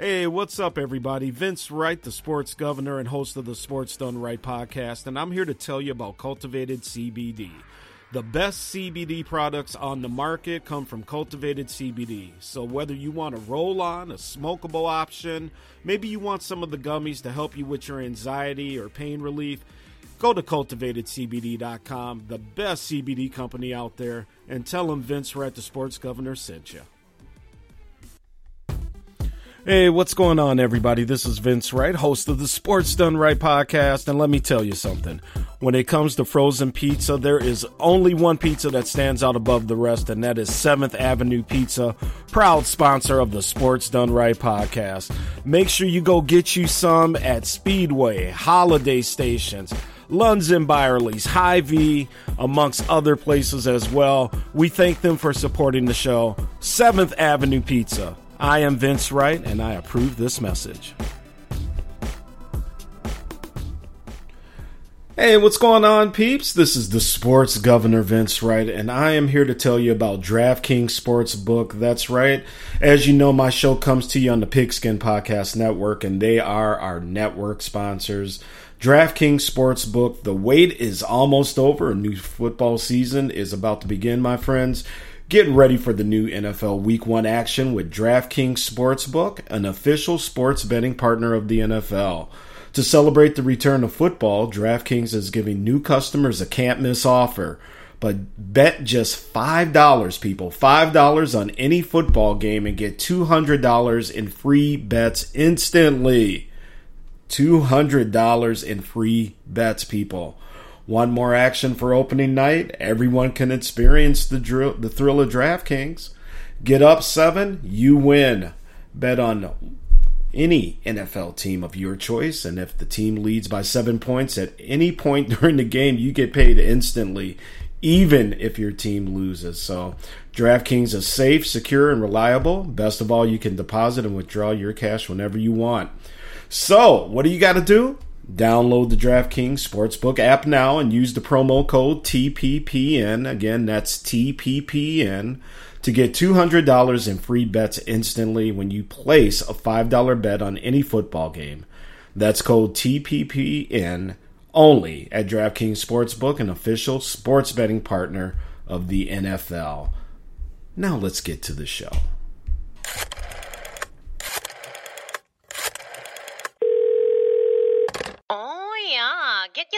Hey, what's up, everybody? Vince Wright, the sports governor and host of the Sports Done Right podcast, and I'm here to tell you about cultivated CBD. The best CBD products on the market come from cultivated CBD. So, whether you want a roll on, a smokable option, maybe you want some of the gummies to help you with your anxiety or pain relief, go to cultivatedcbd.com, the best CBD company out there, and tell them Vince Wright, the sports governor, sent you. Hey, what's going on, everybody? This is Vince Wright, host of the Sports Done Right podcast. And let me tell you something. When it comes to frozen pizza, there is only one pizza that stands out above the rest, and that is 7th Avenue Pizza, proud sponsor of the Sports Done Right podcast. Make sure you go get you some at Speedway, Holiday Stations, Lunds and Byerly's, Hy-Vee, amongst other places as well. We thank them for supporting the show. 7th Avenue Pizza. I am Vince Wright, and I approve this message. Hey, what's going on, peeps? This is the sports governor, Vince Wright, and I am here to tell you about DraftKings Sportsbook. That's right. As you know, my show comes to you on the Pigskin Podcast Network, and they are our network sponsors. DraftKings Sportsbook, the wait is almost over. A new football season is about to begin, my friends. Get ready for the new NFL Week 1 action with DraftKings Sportsbook, an official sports betting partner of the NFL. To celebrate the return of football, DraftKings is giving new customers a can't miss offer. But bet just $5, people, $5 on any football game and get $200 in free bets instantly. $200 in free bets, people. One more action for opening night. Everyone can experience the, the thrill of DraftKings. Get up seven, you win. Bet on any NFL team of your choice, and if the team leads by seven points at any point during the game, you get paid instantly, even if your team loses. So, DraftKings is safe, secure, and reliable. Best of all, you can deposit and withdraw your cash whenever you want. So, what do you got to do? Download the DraftKings Sportsbook app now and use the promo code TPPN. Again, that's TPPN to get $200 in free bets instantly when you place a $5 bet on any football game. That's code TPPN only at DraftKings Sportsbook, an official sports betting partner of the NFL. Now let's get to the show. Get your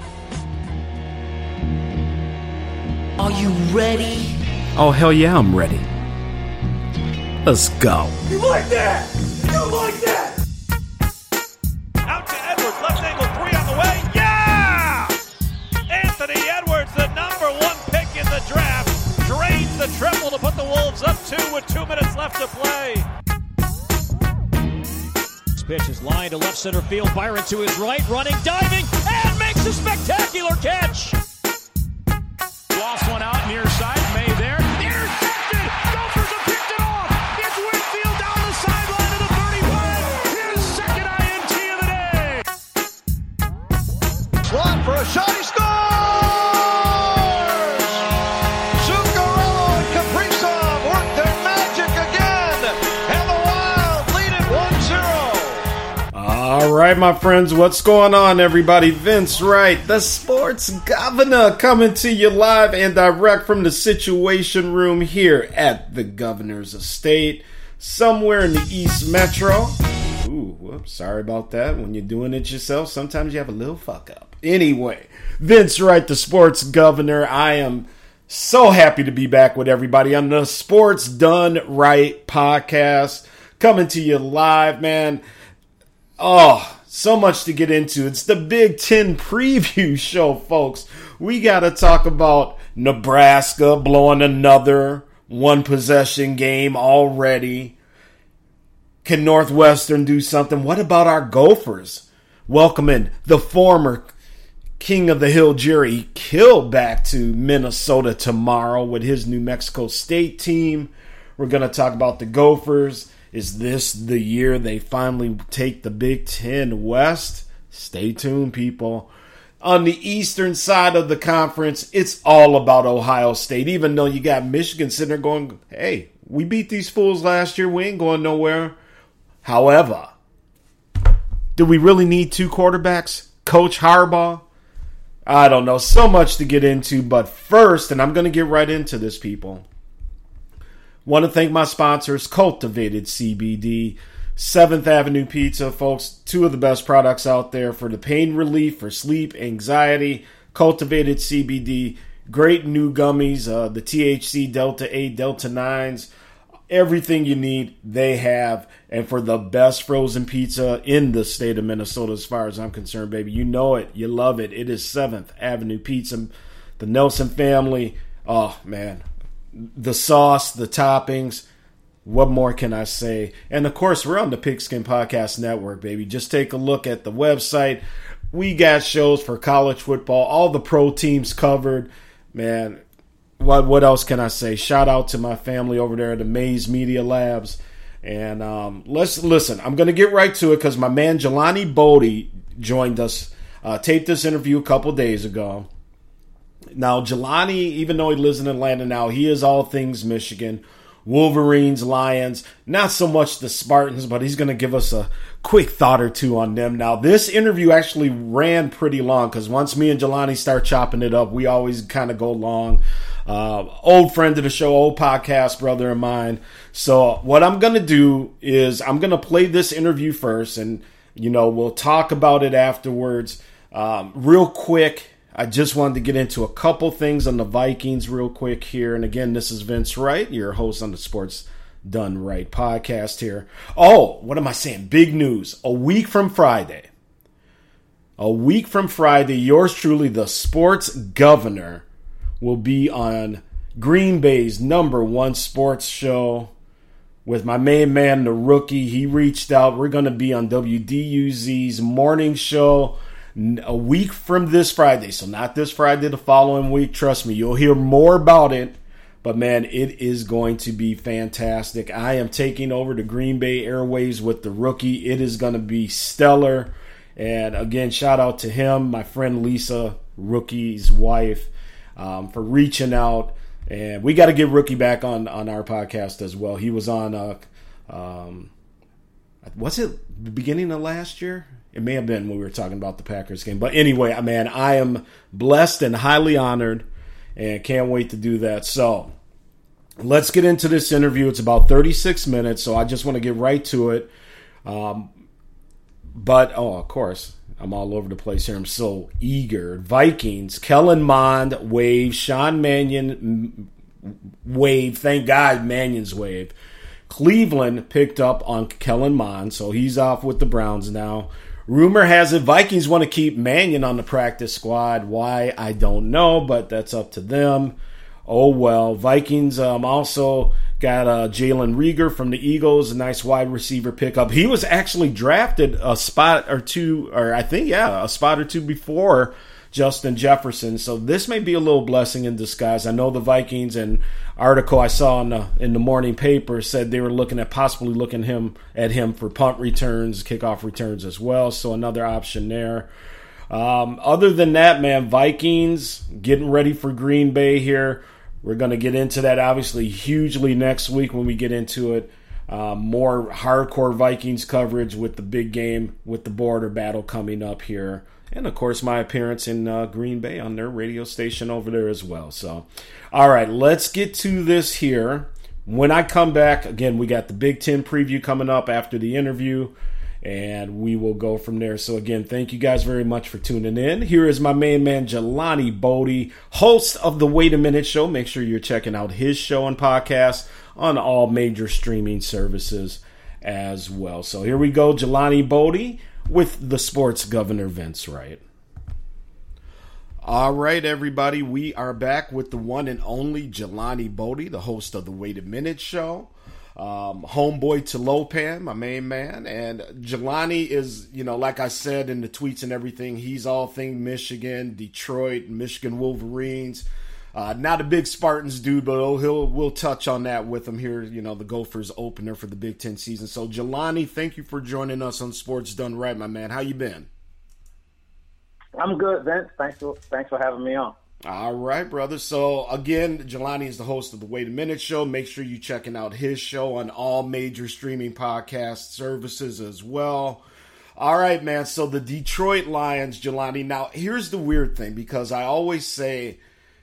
Are you ready? Oh, hell yeah, I'm ready. Let's go. You like that? You like that? Out to Edwards, left angle three on the way. Yeah! Anthony Edwards, the number one pick in the draft, drains the triple to put the Wolves up two with two minutes left to play. This pitch is lined to left center field. Byron to his right, running, diving, and makes a spectacular catch. Lost one out near side. Right, my friends, what's going on, everybody? Vince Wright, the sports governor, coming to you live and direct from the Situation Room here at the governor's estate, somewhere in the East Metro. Ooh, whoops, sorry about that. When you're doing it yourself, sometimes you have a little fuck up. Anyway, Vince Wright, the sports governor, I am so happy to be back with everybody on the Sports Done Right podcast, coming to you live, man. Oh, so much to get into. It's the Big Ten preview show, folks. We got to talk about Nebraska blowing another one possession game already. Can Northwestern do something? What about our Gophers? welcoming the former King of the Hill Jerry Kill back to Minnesota tomorrow with his New Mexico State team. We're going to talk about the Gophers. Is this the year they finally take the Big Ten West? Stay tuned, people. On the eastern side of the conference, it's all about Ohio State, even though you got Michigan sitting there going, hey, we beat these fools last year. We ain't going nowhere. However, do we really need two quarterbacks? Coach Harbaugh? I don't know. So much to get into. But first, and I'm going to get right into this, people. Want to thank my sponsors, Cultivated CBD, Seventh Avenue Pizza, folks. Two of the best products out there for the pain relief, for sleep, anxiety. Cultivated CBD, great new gummies, uh, the THC Delta 8, Delta 9s everything you need they have. And for the best frozen pizza in the state of minnesota as far as i'm concerned baby. You know it. You love it. It is 7th avenue pizza the nelson family. Oh man the sauce the toppings what more can i say and of course we're on the pigskin podcast network baby just take a look at the website we got shows for college football all the pro teams covered man what what else can I say? Shout out to my family over there at the Maze Media Labs. And um, let's listen. I'm going to get right to it because my man Jelani Bodie joined us, uh, taped this interview a couple days ago. Now, Jelani, even though he lives in Atlanta now, he is all things Michigan. Wolverines, Lions, not so much the Spartans, but he's going to give us a quick thought or two on them. Now, this interview actually ran pretty long because once me and Jelani start chopping it up, we always kind of go long. Uh, old friend of the show, old podcast brother of mine. So, what I'm going to do is I'm going to play this interview first, and, you know, we'll talk about it afterwards. Um, real quick, I just wanted to get into a couple things on the Vikings real quick here. And again, this is Vince Wright, your host on the Sports Done Right podcast here. Oh, what am I saying? Big news. A week from Friday. A week from Friday, yours truly, the sports governor, will be on Green Bay's number one sports show with my main man, the rookie. He reached out. We're going to be on WDUZ's morning show a week from this Friday. So, not this Friday, the following week. Trust me, you'll hear more about it. But man, it is going to be fantastic. I am taking over the Green Bay Airways with the rookie. It is going to be stellar. And again, shout out to him, my friend Lisa, rookie's wife, um, for reaching out. And we got to get Rookie back on on our podcast as well. He was on, uh, um, was it the beginning of last year? It may have been when we were talking about the Packers game. But anyway, man, I am blessed and highly honored and can't wait to do that. So let's get into this interview. It's about 36 minutes, so I just want to get right to it. Um, but, oh, of course, I'm all over the place here. I'm so eager. Vikings, Kellen Mond, wave, Sean Mannion, wave. Thank God Mannion's wave. Cleveland picked up on Kellen Mond, so he's off with the Browns now. Rumor has it Vikings want to keep Mannion on the practice squad. Why, I don't know, but that's up to them. Oh well. Vikings um, also got uh, Jalen Reagor from the Eagles, a nice wide receiver pickup. He was actually drafted a spot or two, or I think, yeah, a spot or two before Justin Jefferson. So this may be a little blessing in disguise. I know the Vikings and article I saw in the in the morning paper said they were looking at possibly looking him at him for punt returns, kickoff returns as well. So another option there. Um, other than that, man, Vikings getting ready for Green Bay here. We're going to get into that obviously hugely next week when we get into it. Uh, more hardcore Vikings coverage with the big game with the border battle coming up here and of course my appearance in uh, Green Bay on their radio station over there as well. So, all right, let's get to this here. When I come back, again, we got the Big Ten preview coming up after the interview, and we will go from there. So, again, thank you guys very much for tuning in. Here is my main man, Jelani Bodie, host of the Wait a Minute Show. Make sure you're checking out his show and podcast on all major streaming services as well. So, here we go, Jelani Bodie with the sports governor Vince Wright. All right, everybody, we are back with the one and only Jelani Bodie, the host of the Wait a Minute show. um, homeboy to Lopan, my main man, and Jelani is, you know, like I said in the tweets and everything, he's all thing Michigan, Detroit, Michigan Wolverines. Uh, not a big Spartans dude, but oh, he'll we'll touch on that with him here. You know, the Gophers opener for the Big Ten season. So, Jelani, thank you for joining us on Sports Done Right, my man. How you been? I'm good, Vince. Thanks for thanks for having me on. All right, brother. So again, Jelani is the host of the Wait a Minute Show. Make sure you checking out his show on all major streaming podcast services as well. All right, man. So the Detroit Lions, Jelani. Now, here's the weird thing because I always say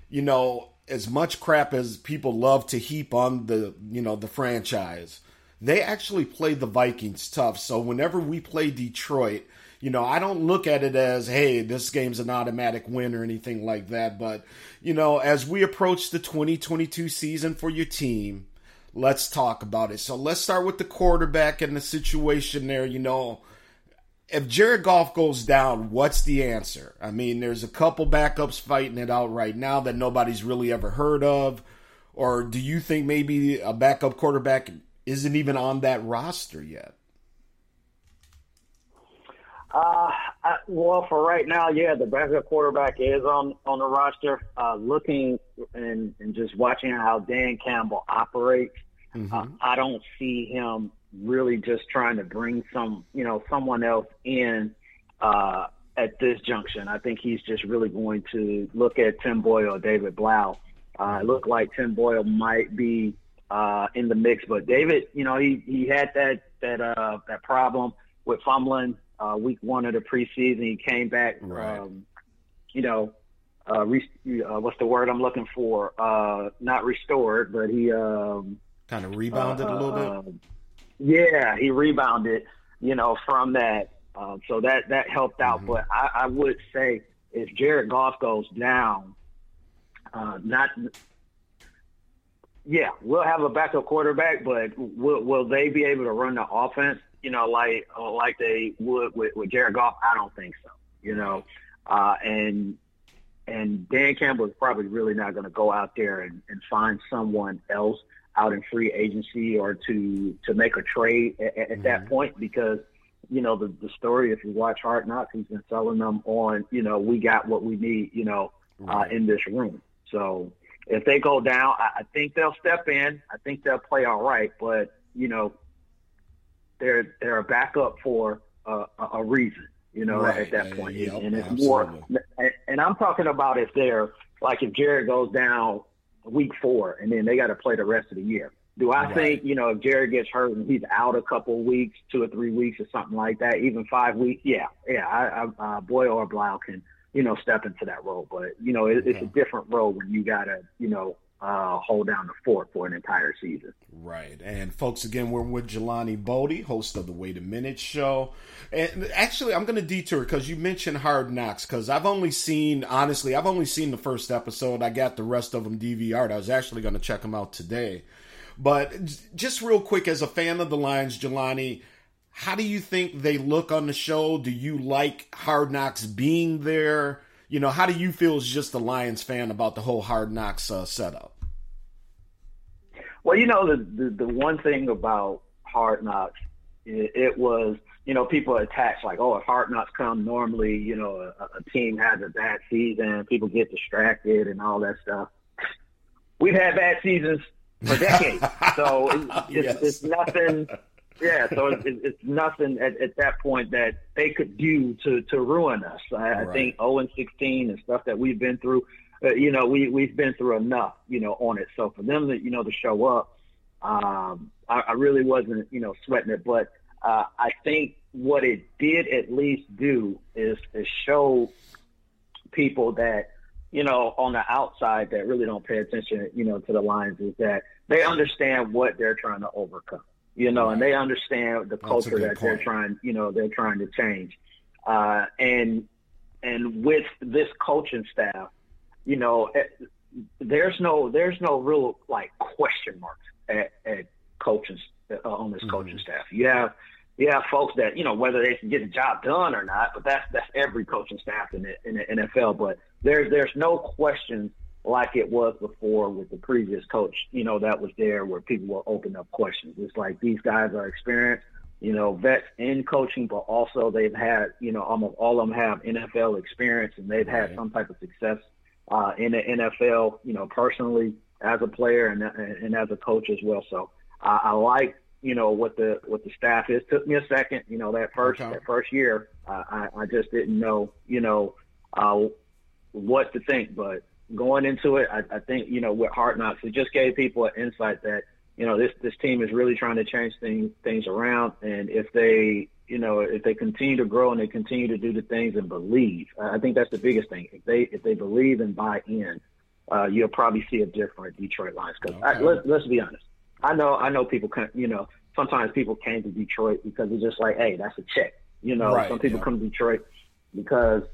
you know, as much crap as people love to heap on the, you know, the franchise, they actually play the Vikings tough. So whenever we play Detroit, you know, I don't look at it as, hey, this game's an automatic win or anything like that. But, you know, as we approach the 2022 season for your team, let's talk about it. So let's start with the quarterback and the situation there. You know, if Jared Goff goes down, what's the answer? I mean, there's a couple backups fighting it out right now that nobody's really ever heard of. Or do you think maybe a backup quarterback isn't even on that roster yet? Uh, I, well, for right now, yeah, the backup quarterback is on on the roster. Uh, looking and, and just watching how Dan Campbell operates, mm-hmm. uh, I don't see him really just trying to bring some, you know, someone else in uh, at this junction. I think he's just really going to look at Tim Boyle or David Blough. Uh, it looked like Tim Boyle might be uh, in the mix, but David, you know, he he had that that uh, that problem with fumbling uh, week one of the preseason. He came back, right. um, you know, uh, re- uh, what's the word I'm looking for? Uh, not restored, but he um, kind of rebounded uh, a little bit. Yeah, he rebounded, you know, from that. Um, so that that helped out. Mm-hmm. But I, I would say if Jared Goff goes down, uh, not yeah, we'll have a backup quarterback, but will will they be able to run the offense? You know, like uh, like they would with, with Jared Goff? I don't think so. You know, uh, and and Dan Campbell is probably really not going to go out there and, and find someone else out in free agency or to to make a trade at, at mm-hmm. that point because you know the the story if you watch Hard Knocks he's been selling them on you know we got what we need you know uh, in this room so if they go down I, I think they'll step in I think they'll play all right but you know they're they're a backup for a, a reason you know right. at that point yep, and it's absolutely. more and I'm talking about if they're like if Jared goes down week four, and then they got to play the rest of the year. Do I right. think you know if Jared gets hurt and he's out a couple of weeks, two or three weeks or something like that, even five weeks? Yeah, yeah. I, I, uh, Boyle or Blough can you know step into that role, but you know it, it's a different role when you got to you know uh, hold down the fort for an entire season. Right. And folks, again, we're with Jelani Bodie, host of the Wait a Minute show. And actually, I'm going to detour because you mentioned Hard Knocks because I've only seen, honestly, I've only seen the first episode. I got the rest of them DVR'd. I was actually going to check them out today. But just real quick, as a fan of the Lions, Jelani, how do you think they look on the show? Do you like Hard Knocks being there? You know, how do you feel as just a Lions fan about the whole Hard Knocks uh, setup? Well, you know, the, the, the one thing about Hard Knocks, it, it, was, you know, people attach like, oh, if Hard Knocks come normally, you know, a, a team has a bad season, people get distracted and all that stuff. We've had bad seasons for decades, so it's, yes. it's, it's nothing yeah, so it's, it's nothing at, at that point that they could do to to ruin us. I, right. I think 0 and 16 and stuff that we've been through, uh, you know, we we've been through enough, you know, on it. So for them to you know to show up, um, I, I really wasn't you know sweating it, but uh, I think what it did at least do is is show people that you know on the outside that really don't pay attention, you know, to the lines is that they understand what they're trying to overcome you know, and they understand the culture that point. they're trying, you know, they're trying to change. Uh, and and with this coaching staff, you know, eh, there's no there's no real like question marks at, at coaching uh, on this mm-hmm. coaching staff. You have you have folks that you know whether they can get the job done or not, but that's that's every coaching staff in the, in the NFL. But there's there's no question like it was before with the previous coach, you know, that was there where people will open up questions. It's like these guys are experienced, you know, vets in coaching, but also they've had, you know, almost all of them have NFL experience and they've had some type of success uh, in the NFL, you know, personally as a player and, and as a coach as well. So I, I like, you know, what the what the staff is. Took me a second, you know, that first okay. that first year, uh, I, I just didn't know, you know, uh, what to think. But going into it, I, I think you know with Hard Knocks, it just gave people an insight that you know this this team is really trying to change things things around, and if they you know if they continue to grow and they continue to do the things and believe, I think that's the biggest thing. If they if they believe and buy in, uh, you'll probably see a different Detroit Lions. Because okay. let's let's be honest, I know I know people can you know sometimes people came to Detroit because it's just like hey that's a check. You know, right, some people yeah. come to Detroit because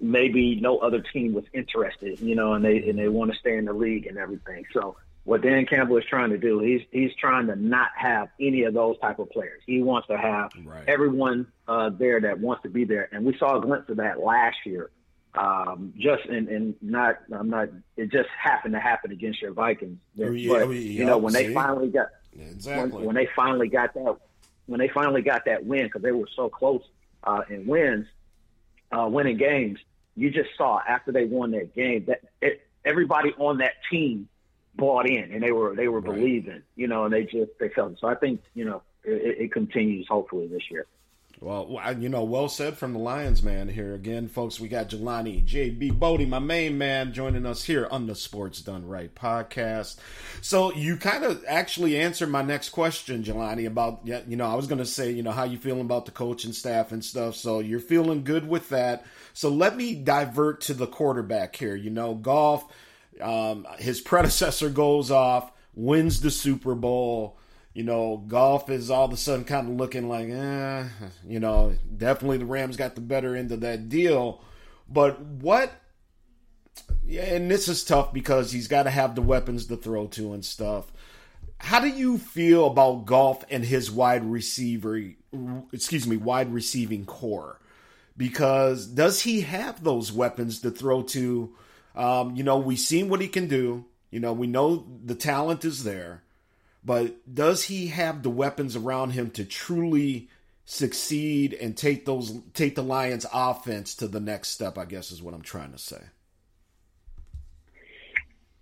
maybe no other team was interested, you know, and they and they want to stay in the league and everything. So what Dan Campbell is trying to do, he's he's trying to not have any of those type of players. He wants to have right. everyone uh, there that wants to be there, and we saw a glimpse of that last year. Um, just and, and not I'm not it just happened to happen against your Vikings. But, oh, yeah, oh, yeah, you know when see? they finally got exactly when, when, they finally got that when they finally got that win because they were so close uh, in wins uh, winning games, you just saw after they won that game that it, everybody on that team bought in and they were they were right. believing, you know, and they just they felt. It. So I think you know it, it continues hopefully this year. Well, you know, well said from the Lions man here. Again, folks, we got Jelani JB Bodie, my main man, joining us here on the Sports Done Right podcast. So you kind of actually answered my next question, Jelani, about, you know, I was going to say, you know, how you feeling about the coaching staff and stuff. So you're feeling good with that. So let me divert to the quarterback here. You know, Goff, um, his predecessor goes off, wins the Super Bowl you know, Goff is all of a sudden kind of looking like, eh, you know, definitely the Rams got the better end of that deal. But what, yeah, and this is tough because he's got to have the weapons to throw to and stuff. How do you feel about Goff and his wide receiver, excuse me, wide receiving core? Because does he have those weapons to throw to? Um, you know, we've seen what he can do. You know, we know the talent is there but does he have the weapons around him to truly succeed and take those take the Lions offense to the next step, I guess is what I'm trying to say.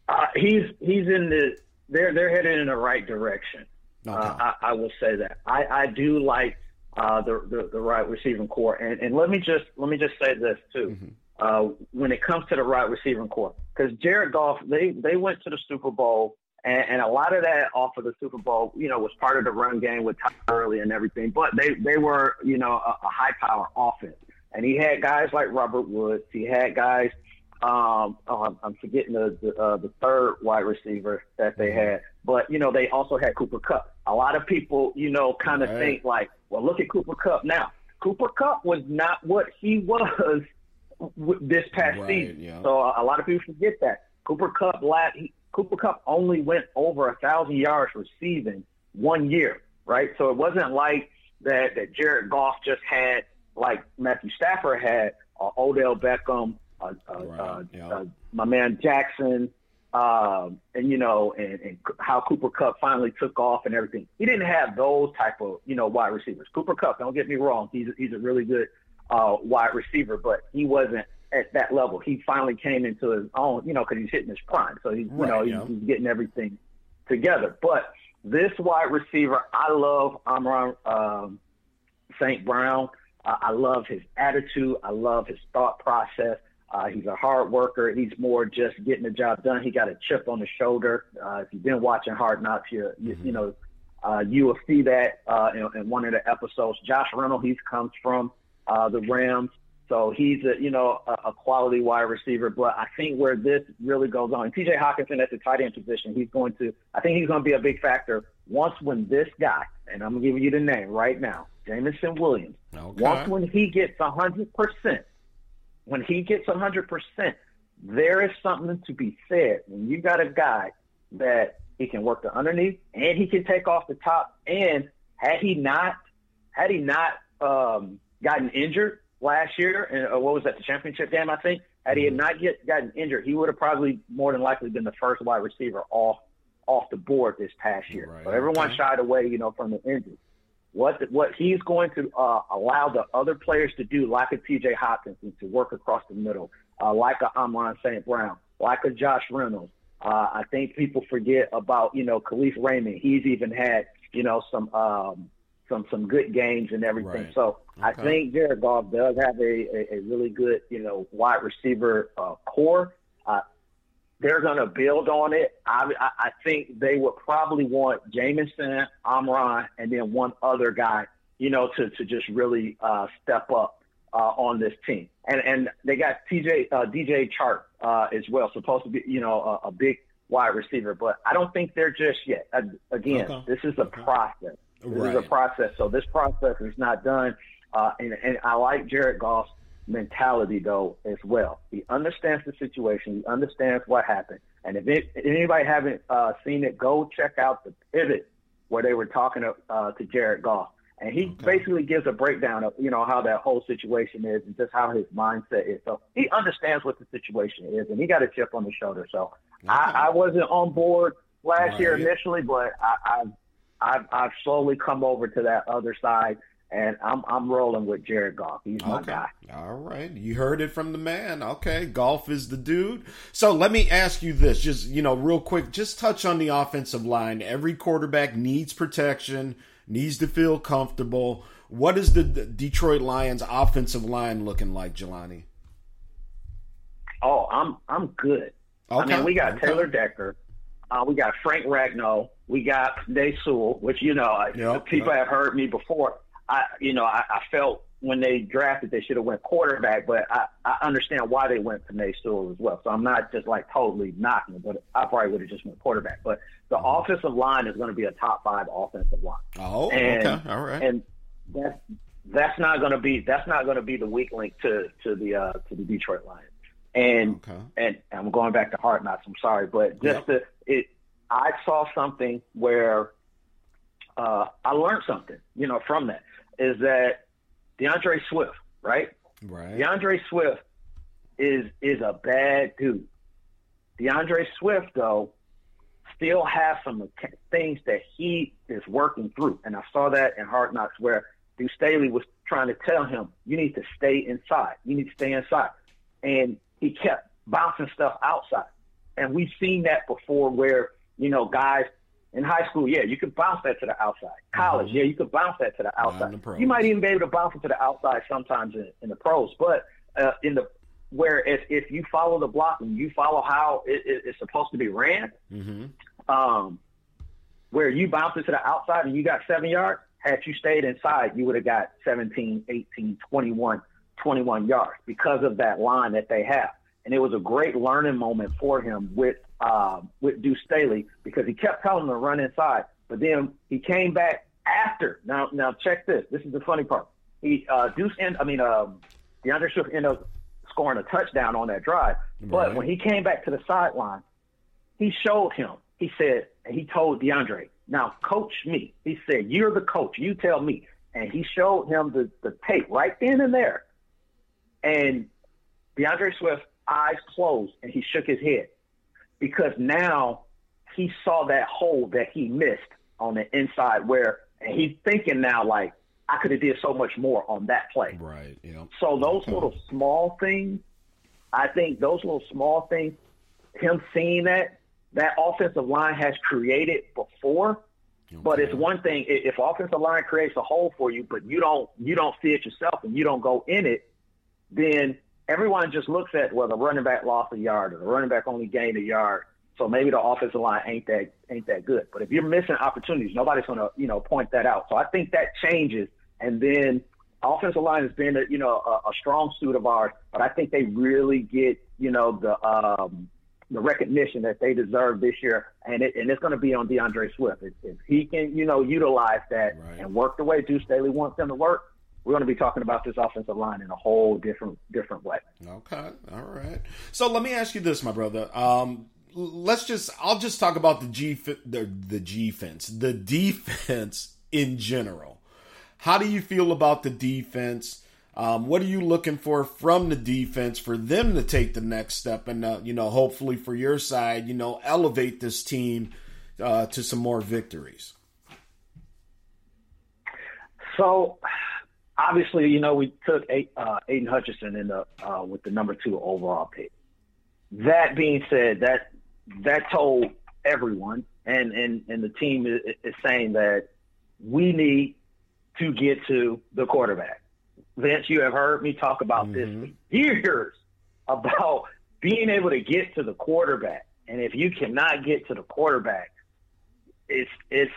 Uh, he's he's in the they're they're headed in the right direction. Okay. Uh, I, I, will say that. I, I do like uh, the, the, the right receiving core, and, and let me just let me just say this too. Mm-hmm. Uh, when it comes to the right receiving core, because Jared Goff, they they went to the Super Bowl and, and, a lot of that off of the Super Bowl, you know, was part of the run game with Todd Gurley and everything. But they they were, you know, a, a high power offense, and he had guys like Robert Woods. He had guys. Um, oh, I'm forgetting the the, uh, the third wide receiver that they had, but you know they also had Cooper Kupp. A lot of people, you know, kind of right. think like, well, look at Cooper Kupp now. Cooper Kupp was not what he was this past right, season. Yeah. So a lot of people forget that Cooper Kupp last he, Cooper Kupp only went over a thousand yards receiving one year, right? So it wasn't like that that Jared Goff just had like Matthew Stafford had, uh, Odell Beckham, uh, uh, right. Uh, yeah. Uh, my man Jackson, um, and you know, and, and how Cooper Kupp finally took off and everything. He didn't have those type of you know wide receivers. Cooper Kupp, don't get me wrong, he's he's a really good uh, wide receiver, but he wasn't at that level. He finally came into his own, you know, because he's hitting his prime. So he's, right, you know, yeah. he's, he's, getting everything together. But this wide receiver, I love Amon um, St. Brown. Uh, I love his attitude. I love his thought process. Uh, he's a hard worker. He's more just getting the job done. He got a chip on the shoulder. Uh, if you've been watching Hard Knocks, you, you, mm-hmm. you know, uh, you will see that uh, in, in one of the episodes. Josh Reynolds, he comes from uh, the Rams. So he's a you know a, a quality wide receiver, but I think where this really goes on, T.J. Hockenson at the tight end position, he's going to. I think he's going to be a big factor once when this guy, and I'm giving you the name right now, Jameson Williams. Okay. Once when he gets a hundred percent, when he gets a hundred percent, there is something to be said when you got a guy that he can work the underneath and he can take off the top. And had he not, had he not um, gotten injured last year, and uh, what was that, the championship game, I think, Had he had not yet gotten injured, he would have probably more than likely been the first wide receiver off off the board this past year. Right, So everyone okay. shied away, you know, from the injury. What what he's going to uh, allow the other players to do, like a T.J. Hockenson, to work across the middle, uh, like a Amon St. Brown, like a Josh Reynolds. Uh, I think people forget about you know Kalif Raymond. He's even had you know some um, some some good games and everything. Right. So I think Jared Goff does have a, a, a really good you know wide receiver uh, core. Uh, they're going to build on it. I, I, I think they would probably want Jameson, Amron, and then one other guy, you know, to, to just really uh, step up uh, on this team. And and they got TJ uh, DJ Chark uh, as well, supposed to be you know a, a big wide receiver, but I don't think they're just yet. Again, Okay. this is a process. This is a process. So this process is not done. Uh, and, and I like Jared Goff's mentality though as well. He understands the situation. He understands what happened. And if, it, if anybody haven't uh, seen it, go check out the pivot where they were talking to, uh, to Jared Goff. And he basically gives a breakdown of, you know, how that whole situation is and just how his mindset is. So he understands what the situation is and he got a chip on the shoulder. So I, I wasn't on board last year initially, but I, I've, I've, slowly come over to that other side and I'm, I'm rolling with Jared Goff. He's my Okay. guy. All right. You heard it from the man. Okay. Goff is the dude. So let me ask you this, just, you know, real quick, just touch on the offensive line. Every quarterback needs protection, needs to feel comfortable. What is the Detroit Lions offensive line looking like, Jelani? Oh, I'm I'm good. I Okay, mean, we got okay. Taylor Decker, uh, we got Frank Ragnow, we got Day Sewell, which you know, I- Yep, people yep. have heard me before. I, you know, I, I felt when they drafted they should have went quarterback, but I, I understand why they went to Nate Sewell as well. So I'm not just like totally knocking it, but I probably would have just went quarterback. But the Mm-hmm. offensive line is going to be a top five offensive line. Oh, And, okay. All right. And that's that's not going to be that's not going to be the weak link to to the uh, to the Detroit Lions. And Okay. and I'm going back to Hard Knocks. I'm sorry, but just Yep. the it. I saw something where uh, I learned something, you know, from that is that DeAndre Swift, right? right. DeAndre Swift is is a bad dude. DeAndre Swift, though, still has some things that he is working through, and I saw that in Hard Knocks where Deuce Staley was trying to tell him, "You need to stay inside. You need to stay inside," and he kept bouncing stuff outside. And we've seen that before, where you know guys in high school, yeah, you could bounce that to the outside. College, yeah, you could bounce that to the outside. the. You might even be able to bounce it to the outside sometimes in, in the pros, but uh, in the where if, if you follow the block and you follow how it, it, it's supposed to be ran, Mm-hmm. um, where you bounce it to the outside and you got seven yards, had you stayed inside, you would have got 17, 18, 21, 21 yards because of that line that they have. And it was a great learning moment for him with um, with Deuce Staley because he kept telling him to run inside, but then he came back after. Now, now check this. This is the funny part. He uh, Deuce, end, I mean, um, DeAndre Swift ended up scoring a touchdown on that drive. But when he came back to the sideline, he showed him. He said, he told DeAndre, now coach me. He said, you're the coach. You tell me. And he showed him the, the tape right then and there. And DeAndre Swift eyes closed and he shook his head because now he saw that hole that he missed on the inside where and he's thinking now like I could have did so much more on that play. Right. Know. So those Okay. little small things, I think those little small things, him seeing that that offensive line has created before. But it's one thing if offensive line creates a hole for you, but you don't you don't see it yourself and you don't go in it, then everyone just looks at well the running back lost a yard or the running back only gained a yard, so maybe the offensive line ain't that ain't that good. But if you're missing opportunities, nobody's gonna you know point that out. So I think that changes, and then offensive line has been a, you know a, a strong suit of ours, but I think they really get you know the um, the recognition that they deserve this year, and it, and it's going to be on DeAndre Swift. If, if he can, you know, utilize that Right. and work the way Deuce Staley wants them to work, we're going to be talking about this offensive line in a whole different different way. Okay. All right. So let me ask you this, my brother. Um, let's just I'll just talk about the G the the G fence, the defense in general. How do you feel about the defense? Um, what are you looking for from the defense for them to take the next step and uh, you know hopefully for your side you know elevate this team uh, to some more victories? So obviously, you know, we took uh, Aidan Hutchinson in the uh, with the number two overall pick. That being said, that that told everyone, and and and the team is, is saying that we need to get to the quarterback. Vince, you have heard me talk about mm-hmm. this for years about being able to get to the quarterback, and if you cannot get to the quarterback, it's it's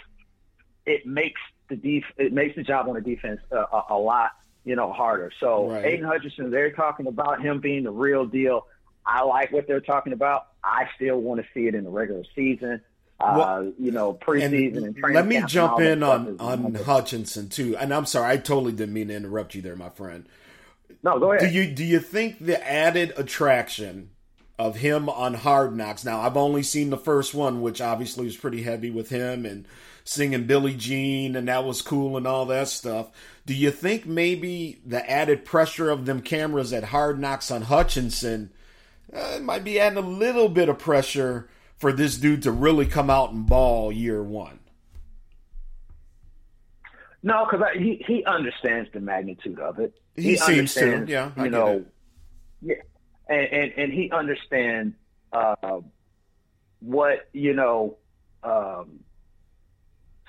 it makes the def- it makes the job on the defense uh, a, a, lot you know harder. So right. Aidan Hutchinson, they're talking about him being the real deal. I like what they're talking about. I still want to see it in the regular season. Uh, well, you know, preseason and, and Let me jump in on on Hutchinson too. And I'm sorry, I totally didn't mean to interrupt you there, my friend. No, go ahead. Do you do you think the added attraction of him on Hard Knocks? Now, I've only seen the first one, which obviously was pretty heavy with him and singing Billie Jean, and that was cool and all that stuff. Do you think maybe the added pressure of them cameras at Hard Knocks on Hutchinson uh, might be adding a little bit of pressure for this dude to really come out and ball year one? No, because he he understands the magnitude of it. He, he seems to, yeah. I you know, yeah, and, and and he understands uh, what you know um,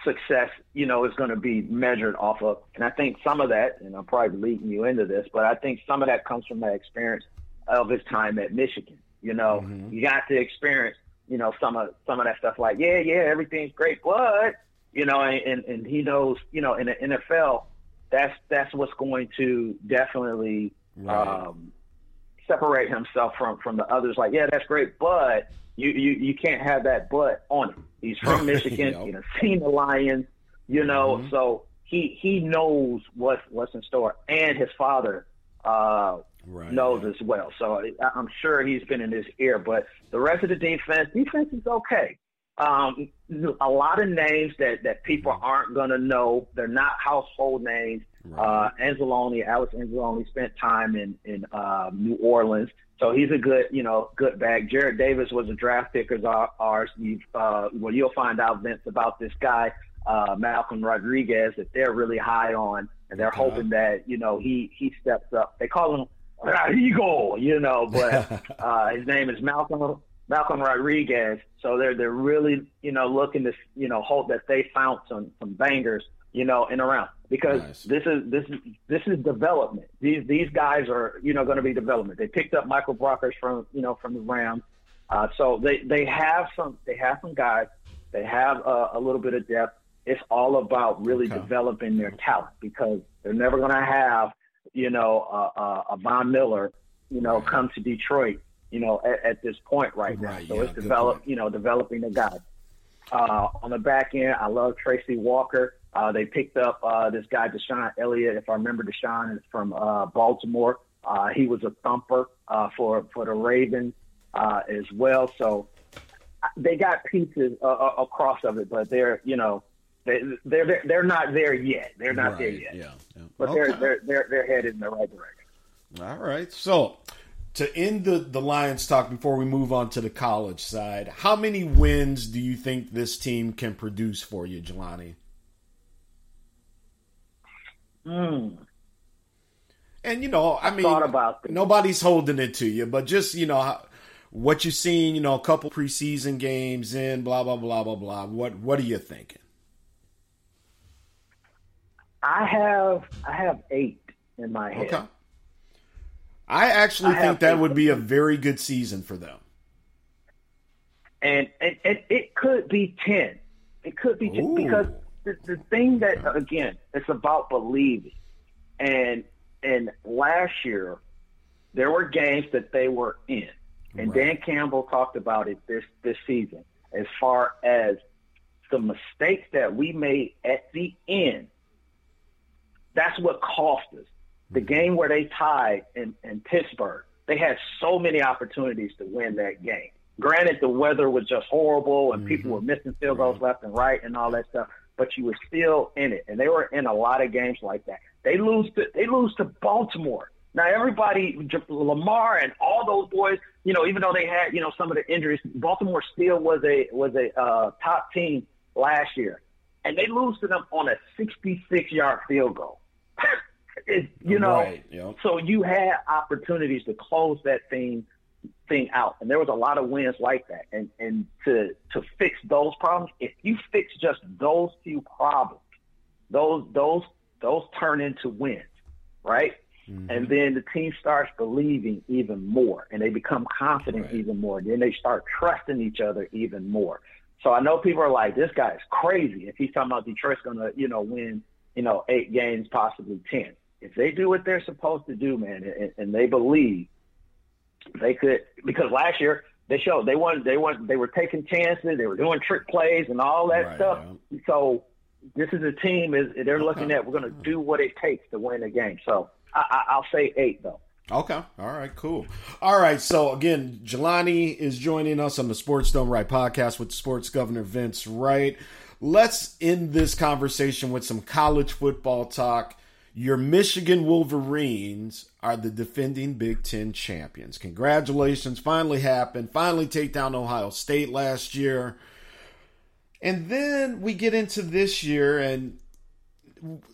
success, you know, is going to be measured off of. And I think some of that, and I'm probably leading you into this, but I think some of that comes from that experience of his time at Michigan. You know, mm-hmm. you got to experience, you know, some of some of that stuff. Like, yeah, yeah, everything's great, but you know, and and he knows, you know, in the NFL, that's that's what's going to definitely right. um, separate himself from from the others. Like, yeah, that's great, but you you you can't have that but on him. He's from Michigan. yep. You know, seen the Lions. You know, mm-hmm. so he he knows what's what's in store, and his father uh, right, knows as well. So I'm sure he's been in his ear. But the rest of the defense, defense is okay. Um, a lot of names that that people mm-hmm. aren't gonna know. They're not household names. Right. Uh, Anzalone, Alex Anzalone spent time in in uh, New Orleans. So he's a good, you know, good back. Jarrad Davis was a draft pick as ours. You've, uh, well, you'll find out, Vince, about this guy, uh, Malcolm Rodriguez, that they're really high on, and they're uh-huh. hoping that, you know, he he steps up. They call him Eagle, you know, but uh, his name is Malcolm Malcolm Rodriguez. So they're they're really, you know, looking to, you know, hope that they found some some bangers you know, and around because nice. this is this is this is development. These these guys are you know going to be development. They picked up Michael Brockers from you know from the Rams, uh, so they they have some they have some guys. They have a, a little bit of depth. It's all about really okay. developing their talent because they're never going to have you know a, a, a Von Miller you know come to Detroit you know at, at this point right, right now. So yeah, it's develop you know developing the guys. Uh, on the back end, I love Tracy Walker. Uh, they picked up uh, this guy, DeShon Elliott. If I remember, DeShon is from uh, Baltimore. Uh, he was a thumper uh, for for the Ravens uh, as well. So uh, they got pieces uh, uh, across of it, but they're you know they they're they're, they're not there yet. They're not right. there yet. Yeah, yeah. but okay. they're they're they're they're headed in the right direction. All right, so to end the, the Lions talk before we move on to the college side, how many wins do you think this team can produce for you, Jelani? Mm. And you know, I, I mean, nobody's holding it to you, but just you know what you've seen. You know, a couple preseason games in, blah blah blah blah blah. What what are you thinking? I have I have eight in my head. Okay. I actually I think that would be a very good season for them. And, and, and it could be ten. It could be Ooh. because the, the thing that again, it's about believing. And and last year, there were games that they were in, and right. Dan Campbell talked about it this this season as far as the mistakes that we made at the end. That's what cost us. The mm-hmm. game where they tied in, in Pittsburgh, they had so many opportunities to win that game. Granted, the weather was just horrible and mm-hmm. people were missing field goals left and right and all that stuff. But you were still in it. And they were in a lot of games like that. They lose to they lose to Baltimore. Now everybody, Lamar and all those boys, you know, even though they had you know some of the injuries, Baltimore still was a was a uh, top team last year, and they lose to them on a 66 yard field goal. it, you know, Right, yep. so you had opportunities to close that thing thing out, and there was a lot of wins like that. And and to to fix those problems, if you fix just those few problems, those those those turn into wins, right? Mm-hmm. And then the team starts believing even more, and they become confident Right. even more. Then they start trusting each other even more. So I know people are like, "This guy is crazy." If he's talking about Detroit's going to, you know, win, you know, eight games, possibly ten. If they do what they're supposed to do, man, and, and they believe, they could. Because last year they showed they wanted, they wanted, they were taking chances, they were doing trick plays and all that Right, stuff. So this is a team is they're looking at we're going to do what it takes to win a game. So I, I, I'll say eight though. Okay. All right. Cool. All right. So again, Jelani is joining us on the Sports Done Right podcast with Sports Governor Vince Wright. Let's end this conversation with some college football talk. Your Michigan Wolverines are the defending Big Ten champions. Congratulations. Finally happened. Finally take down Ohio State last year. And then we get into this year and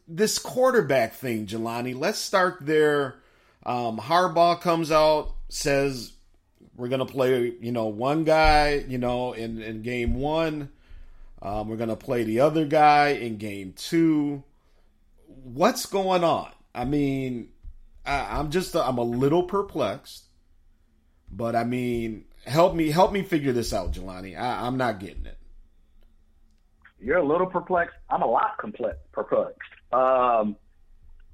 this quarterback thing, Jelani. Let's start there. Um, Harbaugh comes out, says we're gonna play, you know, one guy, you know, in in game one. Um, we're gonna play the other guy in game two. What's going on? I mean, I, I'm just I'm a little perplexed, but I mean, help me help me figure this out, Jelani. I, I'm not getting it. You're a little perplexed. I'm a lot complex, perplexed. Um,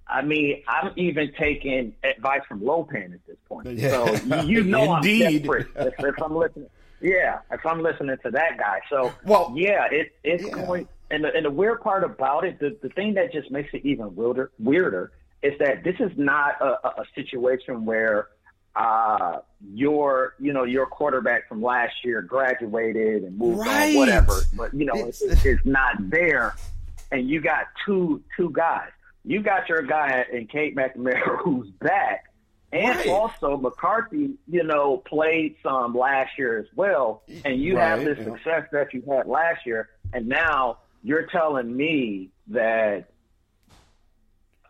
I mean, I'm even taking advice from Lopan at this point. Yeah. So you know Indeed. I'm desperate if, if I'm listening. Yeah, if I'm listening to that guy. So Well, yeah, it, it's yeah. going. And the, and the weird part about it, the, the thing that just makes it even weirder, weirder is that this is not a, a, situation where uh, your you know your quarterback from last year graduated and moved Right. on, whatever. But you know It's- it's, it's not there, and you got two two guys. You got your guy in Cade McNamara who's back, and Right. also McCarthy. You know played some last year as well, and you have Right, this yeah. success that you had last year, and now you're telling me that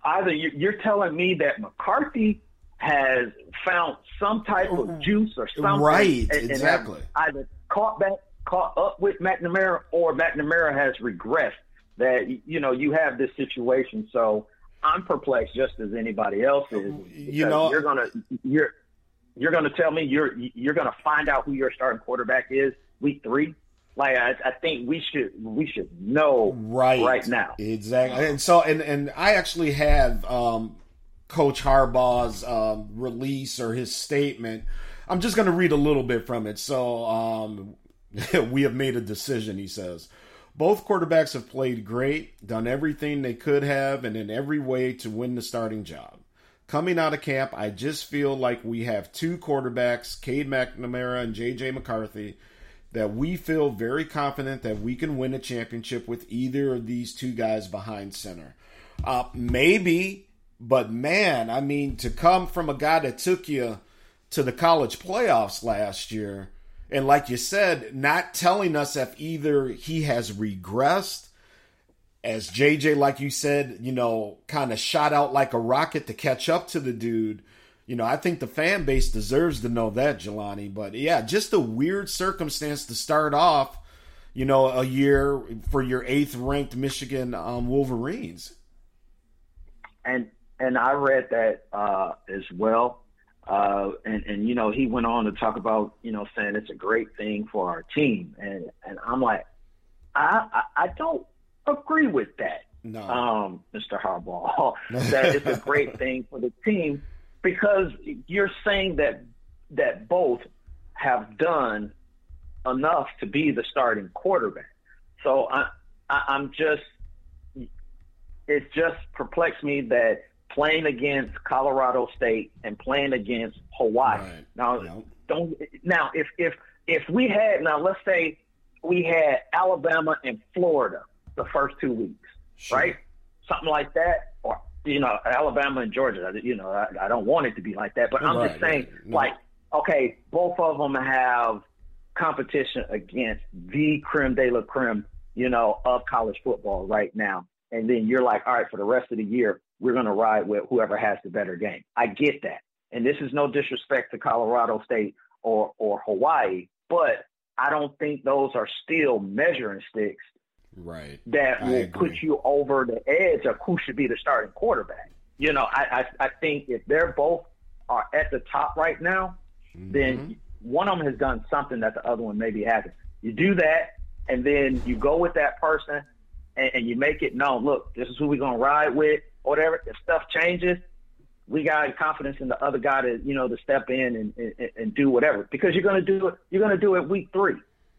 either you- you're telling me that McCarthy has found some type of juice or something, Right, and- exactly. either caught back, caught up with McNamara, or McNamara has regressed. That you know you have this situation, so I'm perplexed just as anybody else is. Mm, you know, you're gonna you're you're gonna tell me you're you're gonna find out who your starting quarterback is week three. Like I, I think we should we should know right. right now. exactly. And so and and i actually have um coach harbaugh's um release or his statement. I'm just going to read a little bit from it. So um we have made a decision he says. Both quarterbacks have played great done everything they could have and in every way to win the starting job. Coming out of camp, I just feel like we have two quarterbacks, Cade McNamara and JJ McCarthy, that we feel very confident that we can win a championship with either of these two guys behind center. Uh, maybe, but man, I mean, to come from a guy that took you to the college playoffs last year, and like you said, not telling us if either he has regressed as JJ, like you said, you know, kind of shot out like a rocket to catch up to the dude. You know, I think the fan base deserves to know that, Jelani. But yeah, just a weird circumstance to start off, you know, a year for your eighth ranked Michigan um, Wolverines. and and I read that uh, as well. Uh, and and you know he went on to talk about you know saying it's a great thing for our team, and and I'm like, I I, I don't agree with that, No. um, Mr. Harbaugh. that it's a great thing for the team because you're saying that that both have done enough to be the starting quarterback. So I, I I'm just it just perplexed me that playing against Colorado State and playing against Hawaii. Right. Now, Yeah. don't now if if if we had now let's say we had Alabama and Florida the first two weeks, Sure. right? Something like that, you know, Alabama and Georgia. You know, I, I don't want it to be like that, but I'm Right, just saying, right. Like, okay, both of them have competition against the creme de la creme, you know, of college football right now. And then you're like, all right, for the rest of the year, we're going to ride with whoever has the better game. I get that. And this is no disrespect to Colorado State or, or Hawaii, but I don't think those are still measuring sticks Right. that I will agree. put you over the edge of who should be the starting quarterback. You know, I, I, I think if they're both are at the top right now, Mm-hmm. then one of them has done something that the other one maybe hasn't. You do that, and then you go with that person, and, and you make it known. Look, this is who we're gonna ride with, or whatever. If stuff changes, we got confidence in the other guy to you know to step in and, and, and do whatever because you're gonna do it. You're gonna do it week three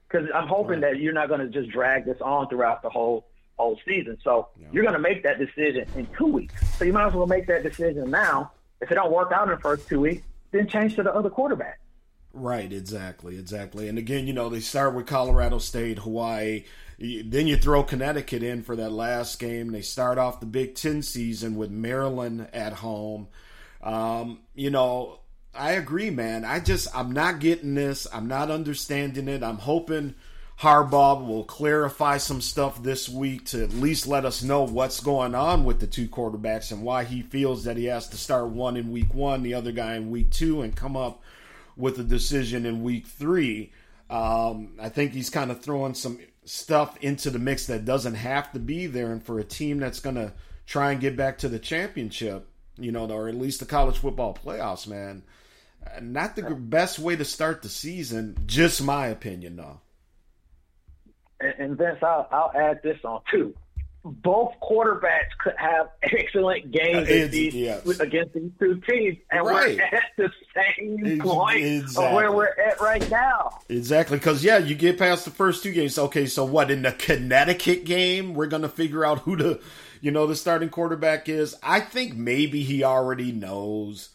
because I'm hoping that you're not gonna just drag this on throughout the whole whole season. So you're gonna make that decision in two weeks. So you might as well make that decision now. If it don't work out in the first two weeks, then change to the other quarterback. Right, exactly, exactly. And again, you know, they start with Colorado State, Hawaii. Then you throw Connecticut in for that last game. They start off the Big Ten season with Maryland at home. Um, you know, I agree, man. I just, I'm not getting this. I'm not understanding it. I'm hoping Harbaugh will clarify some stuff this week to at least let us know what's going on with the two quarterbacks and why he feels that he has to start one in week one, the other guy in week two, and come up with a decision in week three. Um, I think he's kind of throwing some stuff into the mix that doesn't have to be there. And for a team that's going to try and get back to the championship, you know, or at least the college football playoffs, man, not the best way to start the season. Just my opinion, though. And, and Vince, I'll, I'll add this on too. Both quarterbacks could have excellent games Uh, these, yes. against these two teams, and Right. we're at the same point exactly. of where we're at right now. Exactly, because yeah, you get past the first two games. Okay, so what in the Connecticut game, we're gonna figure out who the, you know, the starting quarterback is. I think maybe he already knows,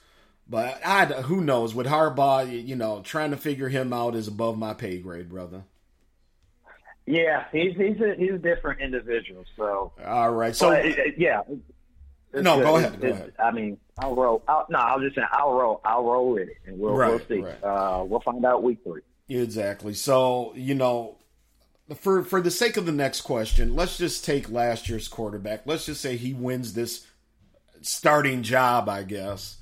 but I who knows with Harbaugh, you- know, trying to figure him out is above my pay grade, brother. Yeah, he's he's a he's a different individual. So, All right, so but, uh, yeah. No, good. go ahead, go ahead. I mean, I'll roll. I'll, no, I was just saying, I'll roll. I'll roll with it, and we'll we'll see. right. Uh, we'll find out week three. Exactly. So, you know, for for the sake of the next question, let's just take last year's quarterback. Let's just say he wins this starting job, I guess.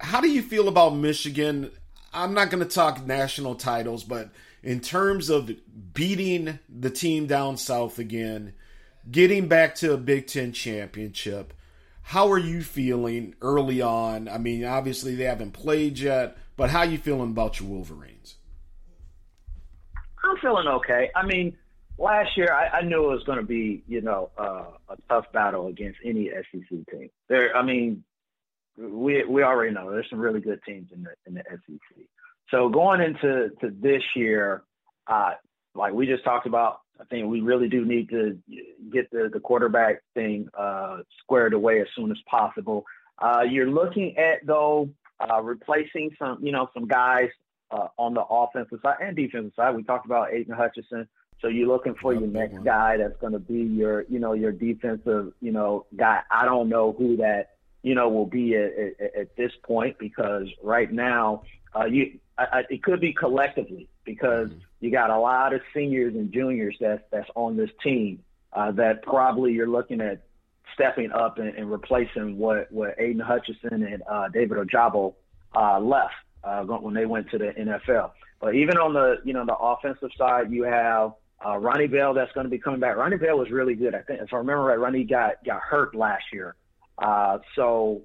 How do you feel about Michigan? I'm not going to talk national titles, but in terms of beating the team down south again, getting back to a Big 10 championship, how are you feeling early on? I mean, obviously they haven't played yet, but how are you feeling about your Wolverines? I'm feeling okay. I mean, last year I, I knew it was going to be, you know, uh, a tough battle against any SEC team. There, I mean, we we already know there's some really good teams in the in the SEC. So going into to this year, uh, like we just talked about, I think we really do need to get the the quarterback thing uh, squared away as soon as possible. Uh, you're looking at though uh, replacing some, you know, some guys uh, on the offensive side and defensive side. We talked about Aidan Hutchinson. So you're looking for your next guy that's going to be your, you know, your defensive, you know, guy. I don't know who that, you know, will be at, at, at this point because right now, uh, you, I, I, it could be collectively because you got a lot of seniors and juniors that's that's on this team uh, that probably you're looking at stepping up and, and replacing what what Aidan Hutchinson and uh, David Ojabo uh, left uh, when they went to the NFL. But even on the you know the offensive side, you have uh, Ronnie Bell that's going to be coming back. Ronnie Bell was really good. I think if I remember right, Ronnie got got hurt last year, uh, so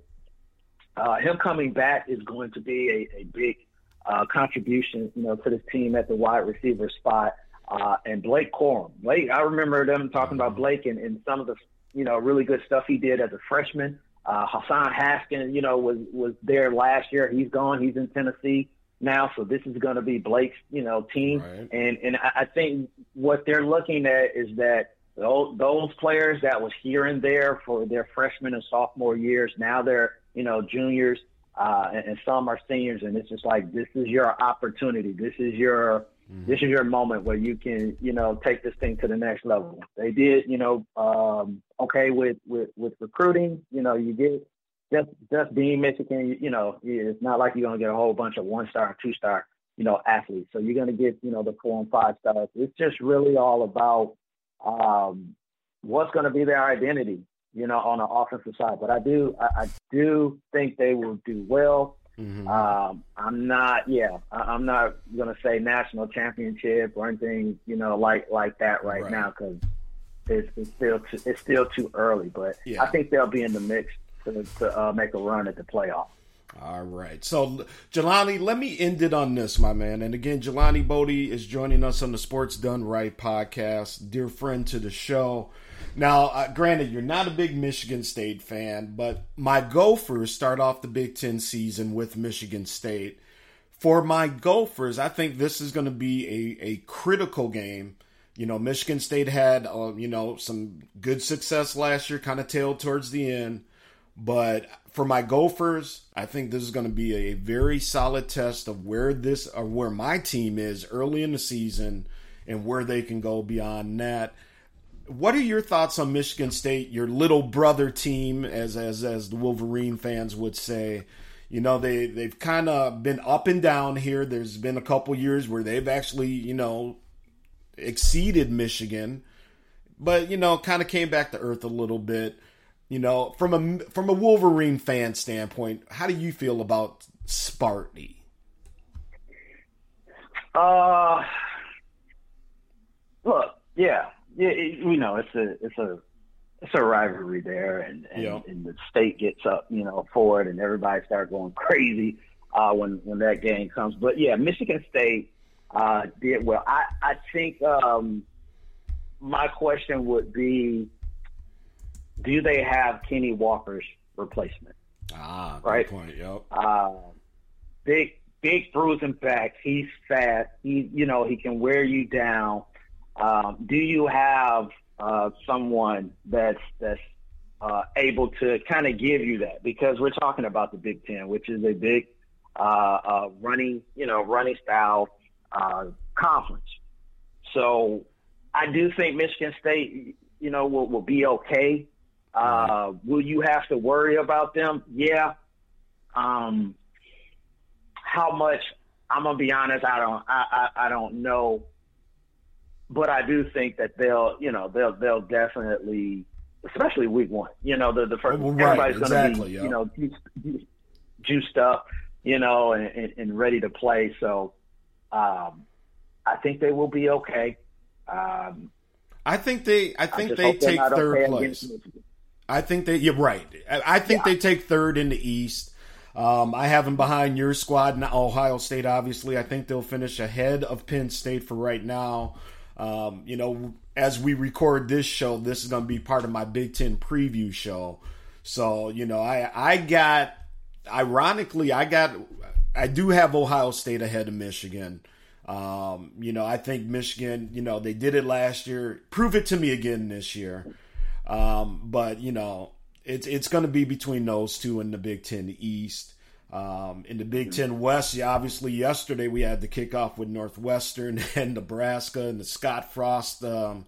uh, him coming back is going to be a, a big uh, contribution, you know, to this team at the wide receiver spot. Uh, and Blake Corum. Blake, I remember them talking about Blake and, and some of the, you know, really good stuff he did as a freshman. Uh, Hassan Haskins, you know, was was there last year. He's gone. He's in Tennessee now, so this is going to be Blake's, you know, team. Right. And and I I think what they're looking at is that those, those players that was here and there for their freshman and sophomore years, now they're you know juniors, uh, and, and some are seniors, and it's just like this is your opportunity. This is your Mm-hmm. This is your moment where you can, you know, take this thing to the next level. They did, you know, um, okay with, with, with recruiting. You know, you get just just being Michigan. You, you know, it's not like you're gonna get a whole bunch of one star, two star, you know, athletes. So you're gonna get, you know, the four and five stars. It's just really all about um, what's going to be their identity, you know, on the offensive side. But I do, I, I do think they will do well. Mm-hmm. Um, I'm not, yeah, I, am not going to say national championship or anything, you know, like like that right, right. now because it's, it's, still too, it's still too early. But yeah. I think they'll be in the mix to, to uh, make a run at the playoffs. All right. So, Jelani, let me end it on this, my man. And again, Jelani Bodie is joining us on the Sports Done Right podcast, dear friend to the show. Now, uh, granted, you're not a big Michigan State fan, but my Gophers start off the Big Ten season with Michigan State. For my Gophers, I think this is going to be a, a critical game. You know, Michigan State had, uh, you know, some good success last year, kind of tailed towards the end. But for my Gophers, I think this is going to be a very solid test of where this or where my team is early in the season and where they can go beyond that. What are your thoughts on Michigan State, your little brother team, as as as the Wolverine fans would say? You know, they they've kind of been up and down here. There's been a couple years where they've actually, you know, exceeded Michigan, but you know, kind of came back to earth a little bit. You know, from a from a Wolverine fan standpoint, how do you feel about Sparty? Uh, look, yeah, yeah, you know, it's a it's a it's a rivalry there, and and, yeah. and the state gets up, you know, for it, and everybody starts going crazy uh, when when that game comes. But yeah, Michigan State uh, did well. I I think um, my question would be do they have Kenny Walker's replacement? Ah, right. point. Yep. Uh, big, big bruising back. He's fast. He, you know, he can wear you down. Um, do you have uh, someone that's that's uh, able to kind of give you that? Because we're talking about the Big Ten, which is a big uh, uh running, you know, running style uh, conference. So I do think Michigan State, you know, will, will be okay. Uh, will you have to worry about them? Yeah. Um, how much? I'm gonna be honest. I don't. I, I, I don't know. But I do think that they'll. You know, they'll. They'll definitely, especially week one. You know, the the first. Well, right, everybody's gonna be. You know, juiced, juiced up. You know, and, and, and ready to play. So, um, I think they will be okay. Um, I think they. I think I they take third okay place. I think they. You're right. I think yeah. they take third in the East. Um, I have them behind your squad, in Ohio State. Obviously, I think they'll finish ahead of Penn State for right now. Um, you know, as we record this show, this is going to be part of my Big Ten preview show. So, you know, I I got, ironically, I got, I do have Ohio State ahead of Michigan. Um, you know, I think Michigan, you know, they did it last year. Prove it to me again this year. Um, but you know, it's it's going to be between those two in the Big Ten East. Um, in the Big Ten West, obviously yesterday we had the kickoff with Northwestern and Nebraska and the Scott Frost. Um,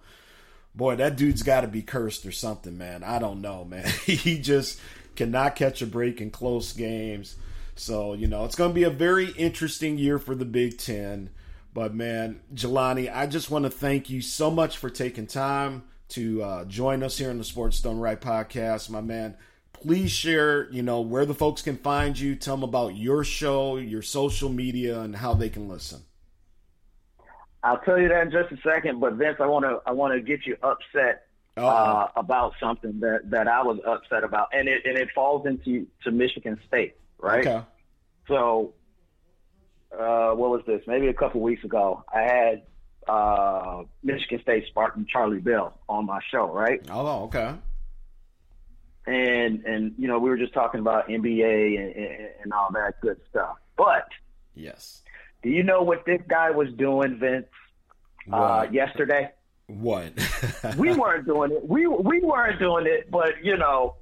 boy, that dude's got to be cursed or something, man. I don't know, man. he just cannot catch a break in close games. So you know, it's going to be a very interesting year for the Big Ten. But man, Jelani, I just want to thank you so much for taking time to uh, join us here on the Sports Done Right podcast, my man. Please share, you know, where the folks can find you. Tell them about your show, your social media, and how they can listen. I'll tell you that in just a second. But Vince, I want to I want to get you upset uh, about something that, that I was upset about, and it and it falls into to Michigan State, right? Okay. So, uh, what was this? Maybe a couple weeks ago, I had uh, Michigan State Spartan Charlie Bell on my show, right? Oh, okay. And and you know we were just talking about NBA and, and, and all that good stuff. But yes, do you know what this guy was doing, Vince? Uh, yesterday. What? we weren't doing it. We we weren't doing it. But you know,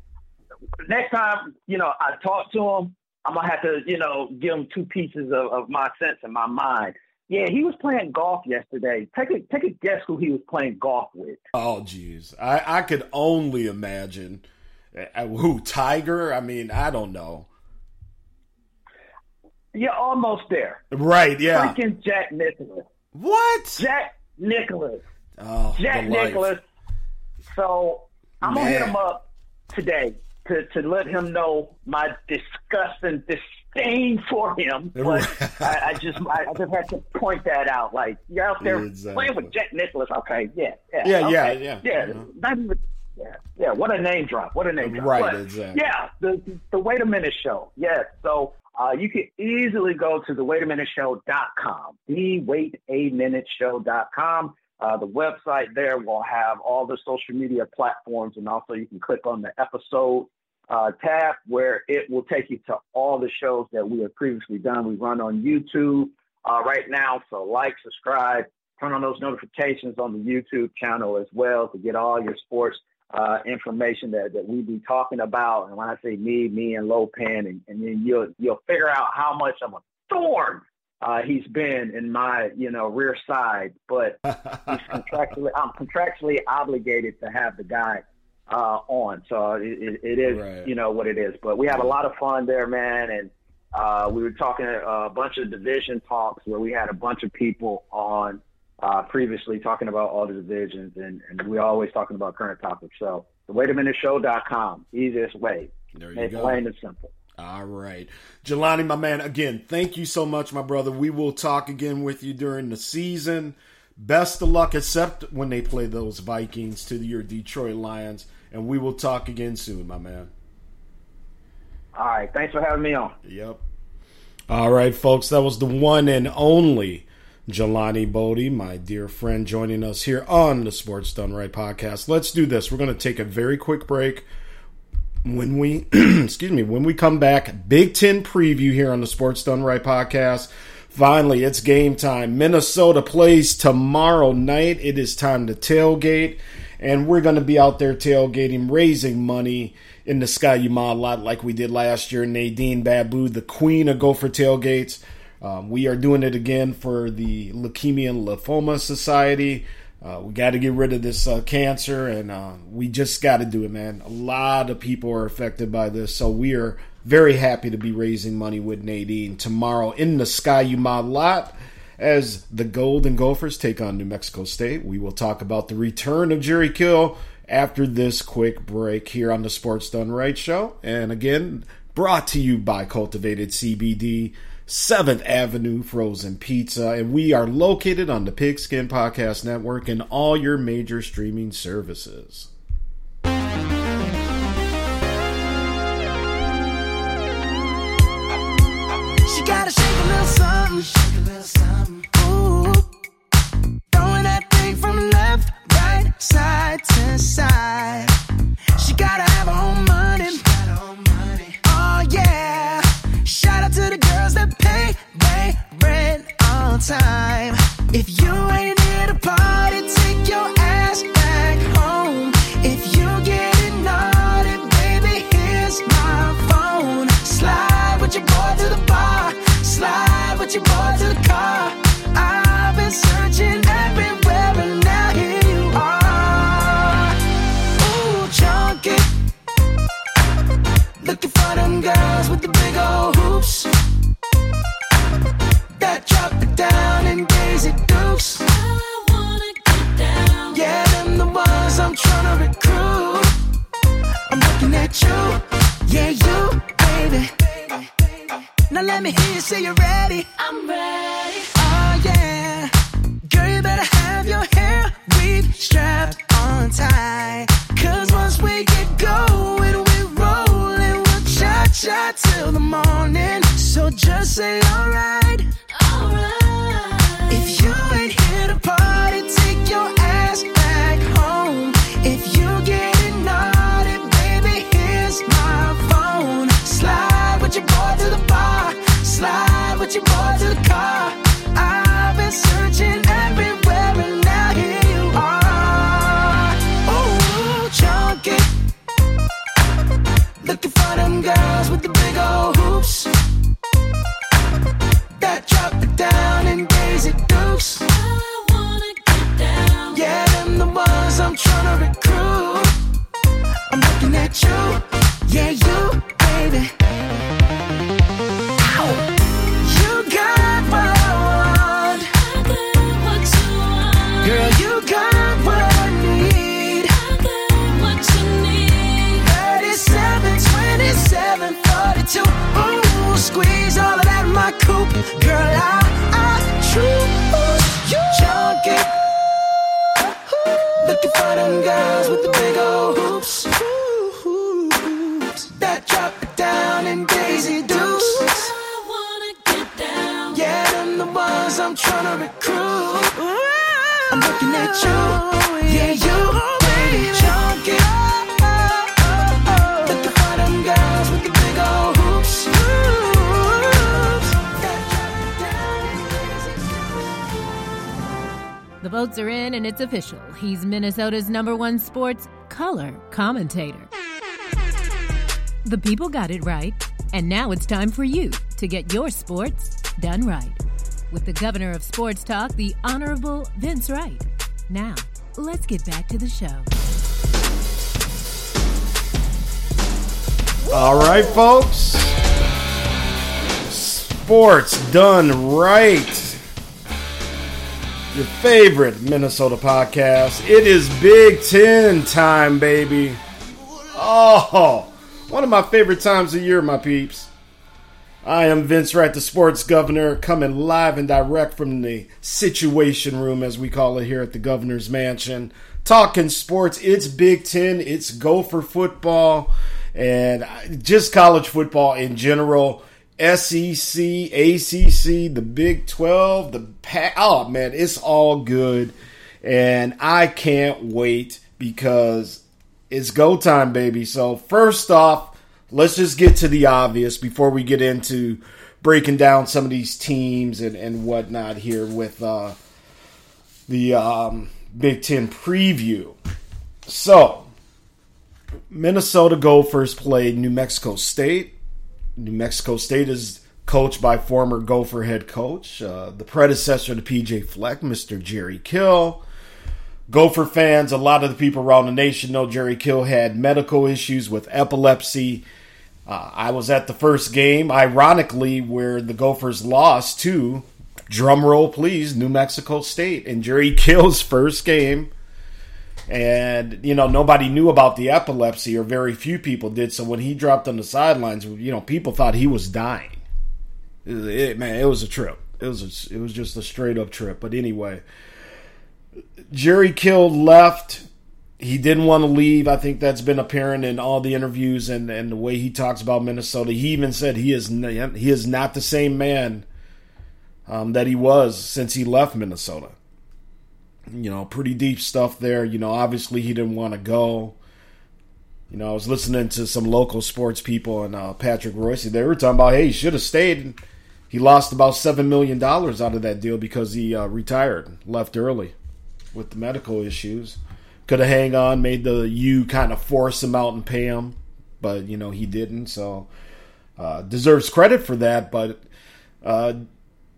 next time you know I talk to him, I'm gonna have to you know give him two pieces of, of my sense and my mind Yeah, he was playing golf yesterday. Take a take a guess who he was playing golf with. Oh, jeez, I I could only imagine uh, who Tiger. I mean, I don't know. You're almost there. Right? Yeah. Freaking Jack Nicklaus. What? Jack Nicklaus. Oh, Jack. Nicklaus. So I'm gonna hit him up today to, to let him know my disgusting disgust disdain for him. But I, I just I, I just had to point that out. Like you're out there Exactly. playing with Jack Nicklaus. Okay, yeah, yeah, Yeah, yeah, okay, yeah. yeah. Uh-huh. Not even. Yeah, yeah. What a name drop! What a name drop! Right, But, exactly. Yeah, the the Wait a Minute Show. Yes, so uh, you can easily go to the waitaminuteshow.com. The Wait a Minute waitaminuteshow.com. Uh, the website there will have all the social media platforms, and also you can click on the episode uh, tab where it will take you to all the shows that we have previously done. We run on YouTube uh, right now, so like, subscribe, turn on those notifications on the YouTube channel as well to get all your sports uh, information that, that we be talking about. And when I say me, me and Lopan, and, and then you'll you'll figure out how much of a thorn uh, he's been in my you know rear side. But he's contractually I'm contractually obligated to have the guy uh, on. So it, it, is Right. you know what it is. But we have a lot of fun there, man, and. Uh, we were talking uh, a bunch of division talks where we had a bunch of people on uh, previously talking about all the divisions, and, and we're always talking about current topics. So, the waitaminuteshow.com, easiest way. There you Make go. plain and simple. All right. Jelani, my man, again, thank you so much, my brother. We will talk again with you during the season. Best of luck, except when they play those Vikings to your Detroit Lions. And we will talk again soon, my man. All right. Thanks for having me on. Yep. All right, folks, that was the one and only Jelani Bodie, my dear friend, joining us here on the Sports Done Right podcast. Let's do this. We're going to take a very quick break. When we, excuse me, when we come back, Big Ten preview here on the Sports Done Right podcast. Finally, it's game time. Minnesota plays tomorrow night. It is time to tailgate, and we're going to be out there tailgating, raising money in the Sky Yuma lot like we did last year. Nadine Babu, the queen of Gopher tailgates. Um, we are doing it again for the Leukemia and Lymphoma Society. Uh, we got to get rid of this uh, cancer, and uh, we just got to do it, man. A lot of people are affected by this, so we are very happy to be raising money with Nadine tomorrow in the Sky Yuma lot as the Golden Gophers take on New Mexico State. We will talk about the return of Jerry Kill after this quick break here on the Sports Done Right show. And again, brought to you by Cultivated CBD, 7th Avenue Frozen Pizza. And we are located on the Pigskin Podcast Network and all your major streaming services. Gotta shake a little something. Shake a little something. Ooh. Throwing that thing from left, right, side to side. She gotta have her own money. Oh yeah. Shout out to the girls that pay they rent on time. If you ain't here to party, take your ass back home. Now here you are. Choke Looking for them girls with the big old hoops. That chuck down and gaze it I wanna get down get in the buzz I'm trying to recruit. I'm looking at you. Yeah you baby baby. Now let me hear you say you're ready. I'm ready. Strapped on tight. Cause once we get going, we rolling, we'll cha cha till the morning. So just say alright. Alright. If you ain't here to party, take your ass back home. If you getting naughty, baby, here's my phone. Slide with your boy to the bar. Slide with your boy to the the votes are in and it's official. He's Minnesota's number one sports color commentator. The people got it right, and now it's time for you to get your sports done right. With the governor of sports talk, the Honorable Vince Wright. Now, let's get back to the show. All right, folks. Sports done right. Your favorite Minnesota podcast. It is Big Ten time, baby. Oh, one of my favorite times of year, my peeps. I am Vince Wright, the sports governor, coming live and direct from the Situation Room, as we call it here at the governor's mansion. Talking sports. It's Big Ten, it's Gopher football, and just college football in general. SEC, ACC, the Big 12, the Pac. Oh, man, it's all good. And I can't wait because it's go time, baby. So, first off, let's just get to the obvious before we get into breaking down some of these teams and, and whatnot here with uh, the um, Big Ten preview. So, Minnesota Gophers played New Mexico State. New Mexico State is coached by former Gopher head coach, uh, the predecessor to PJ Fleck, Mr. Jerry Kill. Gopher fans, a lot of the people around the nation know Jerry Kill had medical issues with epilepsy. Uh, I was at the first game, ironically, where the Gophers lost to, drum roll please, New Mexico State in Jerry Kill's first game. And, you know, nobody knew about the epilepsy, or very few people did. So when he dropped on the sidelines, you know, people thought he was dying. It, man, it was a trip. It was a, it was just a straight up trip. But anyway, Jerry Kill left. He didn't want to leave. I think that's been apparent in all the interviews and, and the way he talks about Minnesota. He even said he is he is not the same man um, that he was since he left Minnesota. You know, pretty deep stuff there. You know, obviously he didn't want to go. You know, I was listening to some local sports people and uh, Patrick Royce. They were talking about, hey, he should have stayed. He lost about seven million dollars out of that deal because he uh, retired, left early with the medical issues. Could have hang on, made the U kind of force him out and pay him, but you know he didn't. So uh, deserves credit for that. But uh,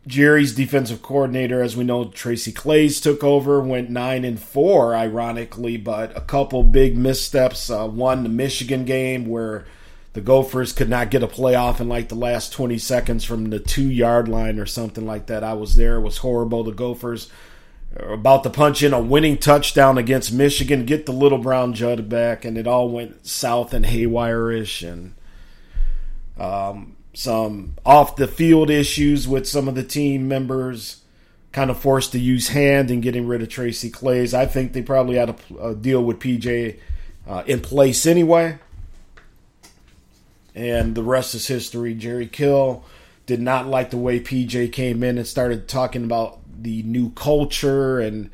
Jerry's defensive coordinator, as we know, Tracy Claeys took over, went nine and four, ironically, but a couple big missteps. Uh, one, the Michigan game where the Gophers could not get a playoff in like the last 20 seconds from the two yard line or something like that. I was there; it was horrible. The Gophers about to punch in a winning touchdown against Michigan, get the little brown jug back, and it all went south and haywire-ish, and um, some off the field issues with some of the team members, kind of forced to use hand in getting rid of Tracy Claeys. I think they probably had a, a deal with PJ uh, in place anyway, and the rest is history. Jerry Kill did not like the way PJ came in and started talking about the new culture and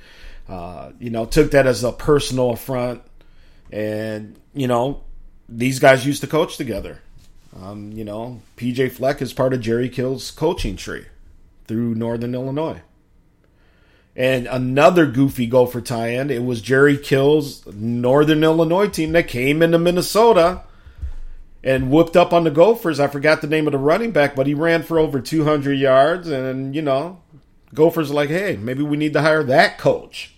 uh, you know took that as a personal affront. And you know these guys used to coach together. Um, you know pj fleck is part of jerry kill's coaching tree through northern illinois. And another goofy gopher tie-in it was jerry kill's northern illinois team that came into minnesota and whooped up on the gophers. I forgot the name of the running back but he ran for over 200 yards and you know Gophers like, hey, maybe we need to hire that coach.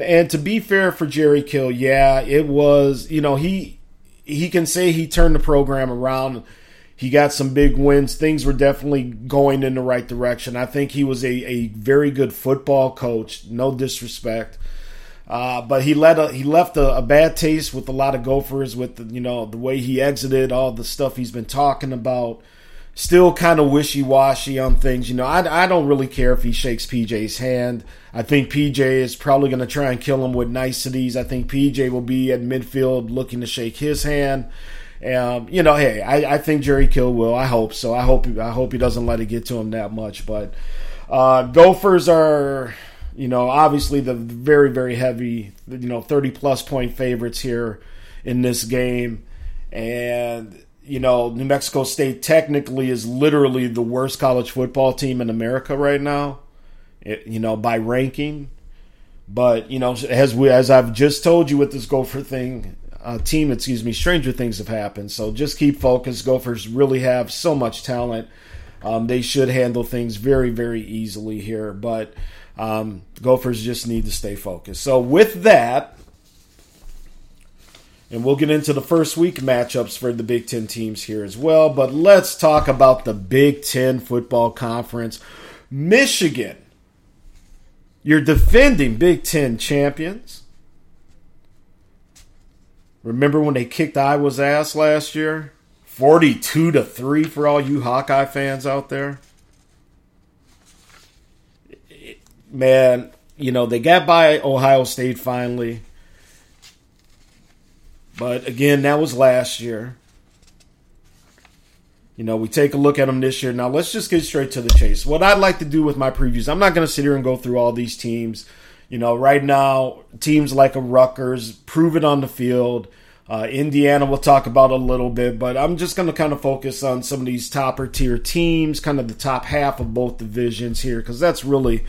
And to be fair for Jerry Kill, yeah, it was, you know, he he can say he turned the program around. He got some big wins. Things were definitely going in the right direction. I think he was a, a very good football coach, no disrespect. Uh, but he let a, he left a, a, bad taste with a lot of Gophers with the, you know the way he exited, all the stuff he's been talking about still kind of wishy washy on things. You know, I, I don't really care if he shakes PJ's hand. I think PJ is probably going to try and kill him with niceties. I think PJ will be at midfield looking to shake his hand. Um, you know, hey, I, I think Jerry Kill will. I hope so. I hope I hope he doesn't let it get to him that much. But uh, Gophers are, you know, obviously the very very heavy, you know, thirty plus point favorites here in this game, and you know, New Mexico State technically is literally the worst college football team in America right now. You know, by ranking. But you know, as we as I've just told you with this Gopher thing, uh, team, excuse me, stranger things have happened. So just keep focused. Gophers really have so much talent. Um, they should handle things very, very easily here. But um, Gophers just need to stay focused. So with that, and we'll get into the first week matchups for the Big Ten teams here as well. But let's talk about the Big Ten football conference. Michigan, you're defending Big Ten champions. Remember when they kicked Iowa's ass last year? 42 to 3 for all you Hawkeye fans out there. Man, you know, they got by Ohio State finally. But again, that was last year. You know, we take a look at them this year. Now, let's just get straight to the chase. What I'd like to do with my previews, I'm not going to sit here and go through all these teams. You know, right now, teams like a Rutgers prove it on the field. Uh, Indiana we'll talk about a little bit, but I'm just going to kind of focus on some of these topper tier teams, kind of the top half of both divisions here, because that's really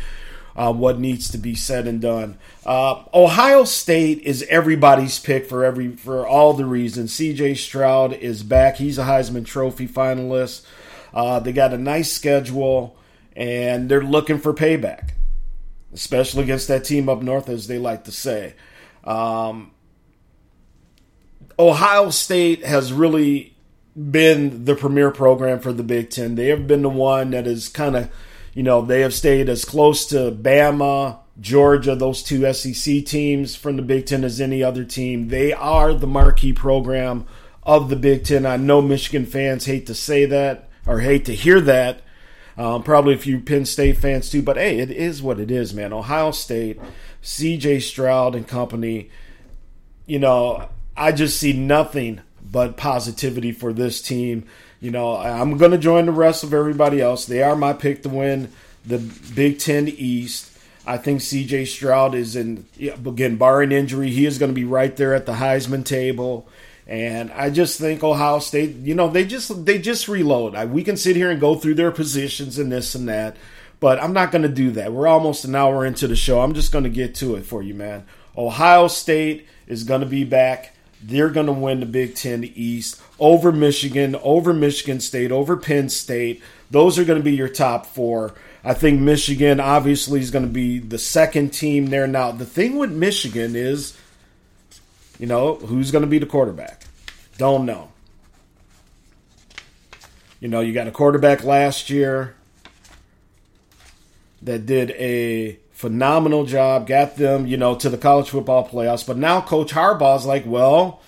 uh, what needs to be said and done. Uh, Ohio State is everybody's pick for every for all the reasons. C.J. Stroud is back; he's a Heisman Trophy finalist. Uh, they got a nice schedule, and they're looking for payback especially against that team up north, as they like to say. Um, Ohio State has really been the premier program for the Big Ten. They have been the one that is kind of, you know, they have stayed as close to Bama, Georgia, those two SEC teams from the Big Ten as any other team. They are the marquee program of the Big Ten. I know Michigan fans hate to say that or hate to hear that um, probably a few Penn State fans too, but hey, it is what it is, man. Ohio State, C.J. Stroud and company. You know, I just see nothing but positivity for this team. You know, I'm going to join the rest of everybody else. They are my pick to win the Big Ten East. I think C.J. Stroud is in again, barring injury, he is going to be right there at the Heisman table. And I just think Ohio State, you know, they just they just reload. We can sit here and go through their positions and this and that, but I'm not going to do that. We're almost an hour into the show. I'm just going to get to it for you, man. Ohio State is going to be back. They're going to win the Big Ten East over Michigan, over Michigan State, over Penn State. Those are going to be your top four. I think Michigan obviously is going to be the second team there. Now, the thing with Michigan is you know, who's going to be the quarterback? Don't know. You know, you got a quarterback last year that did a phenomenal job, got them, you know, to the college football playoffs. But now Coach Harbaugh's like, well,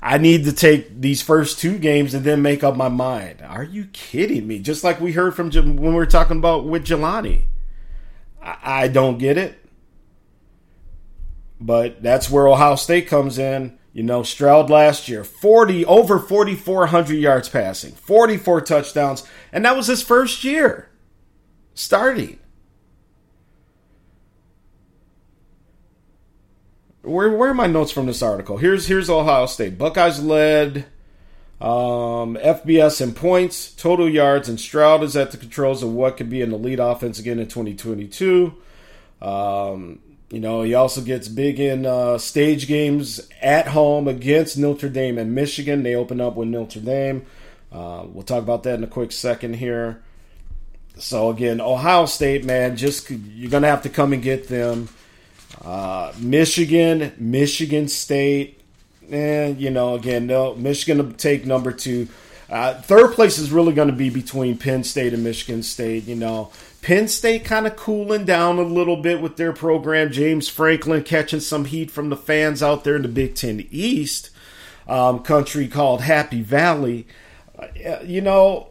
I need to take these first two games and then make up my mind. Are you kidding me? Just like we heard from when we were talking about with Jelani. I, I don't get it. But that's where Ohio State comes in. You know, Stroud last year, 40 over 4400 yards passing, 44 touchdowns, and that was his first year starting. Where where are my notes from this article? Here's here's Ohio State. Buckeyes led um, FBS in points, total yards, and Stroud is at the controls of what could be an elite offense again in 2022. Um, you know, he also gets big in uh, stage games at home against Notre Dame and Michigan. They open up with Notre Dame. Uh, we'll talk about that in a quick second here. So again, Ohio State, man, just you're gonna have to come and get them. Uh, Michigan, Michigan State, and you know, again, no, Michigan to take number two. Uh, third place is really going to be between Penn State and Michigan State. You know, Penn State kind of cooling down a little bit with their program. James Franklin catching some heat from the fans out there in the Big Ten East, um, country called Happy Valley. Uh, you know,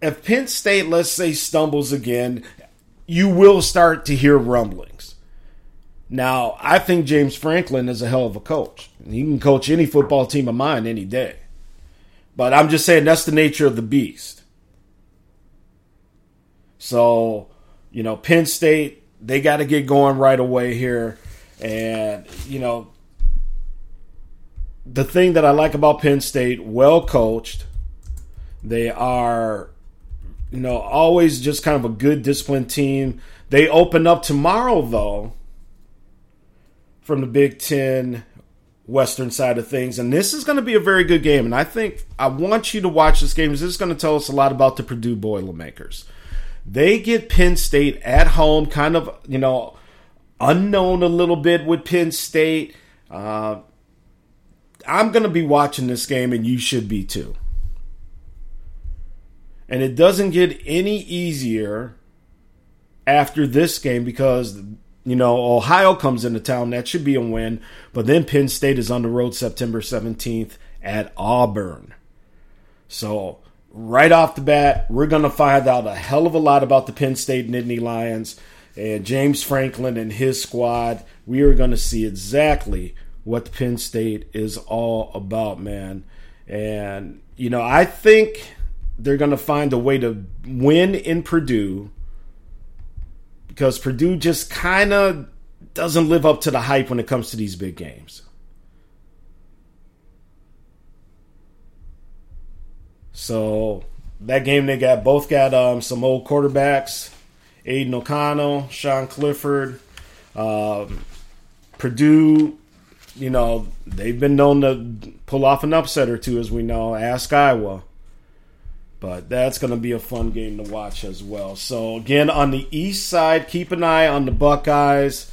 if Penn State, let's say, stumbles again, you will start to hear rumblings. Now, I think James Franklin is a hell of a coach. He can coach any football team of mine any day. But I'm just saying that's the nature of the beast. So, you know, Penn State, they got to get going right away here. And, you know, the thing that I like about Penn State, well coached. They are, you know, always just kind of a good disciplined team. They open up tomorrow, though, from the Big Ten Western side of things. And this is going to be a very good game. And I think I want you to watch this game. Because this is going to tell us a lot about the Purdue Boilermakers. They get Penn State at home, kind of, you know, unknown a little bit with Penn State. Uh, I'm going to be watching this game, and you should be too. And it doesn't get any easier after this game because, you know, Ohio comes into town. That should be a win. But then Penn State is on the road September 17th at Auburn. So, right off the bat, we're going to find out a hell of a lot about the Penn State Nittany Lions and James Franklin and his squad. We are going to see exactly what Penn State is all about, man. And, you know, I think they're going to find a way to win in Purdue because Purdue just kind of doesn't live up to the hype when it comes to these big games. So that game they got both got um, some old quarterbacks, Aidan O'Connell, Sean Clifford. Um, Purdue you know, they've been known to pull off an upset or two, as we know. Ask Iowa. But that's going to be a fun game to watch as well. So, again, on the east side, keep an eye on the Buckeyes.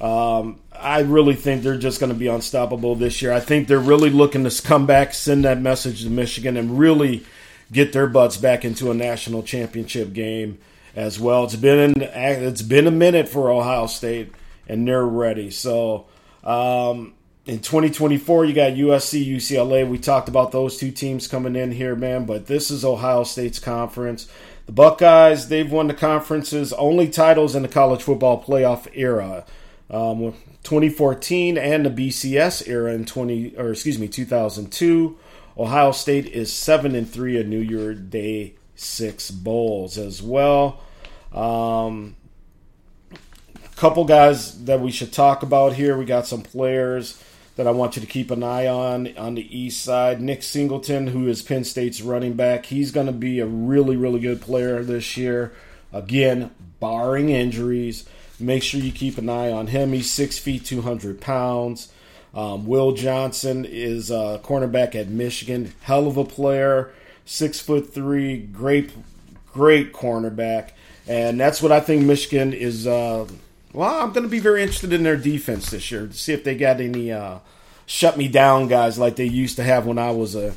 Um, I really think they're just going to be unstoppable this year. I think they're really looking to come back, send that message to Michigan, and really get their butts back into a national championship game as well. It's been it's been a minute for Ohio State, and they're ready. So um, in 2024, you got USC, UCLA. We talked about those two teams coming in here, man, but this is Ohio State's conference. The Buckeyes, they've won the conference's only titles in the college football playoff era. Um, 2014 and the BCS era in 20 or excuse me 2002. Ohio State is seven and three in New Year Day six bowls as well. Um, couple guys that we should talk about here. We got some players that I want you to keep an eye on on the east side. Nick Singleton, who is Penn State's running back, he's going to be a really, really good player this year. Again, barring injuries. Make sure you keep an eye on him. He's six feet, 200 pounds. Um, Will Johnson is a cornerback at Michigan. Hell of a player. Six foot three. Great, great cornerback. And that's what I think Michigan is. Uh, well, I'm going to be very interested in their defense this year to see if they got any uh, shut me down guys like they used to have when I was a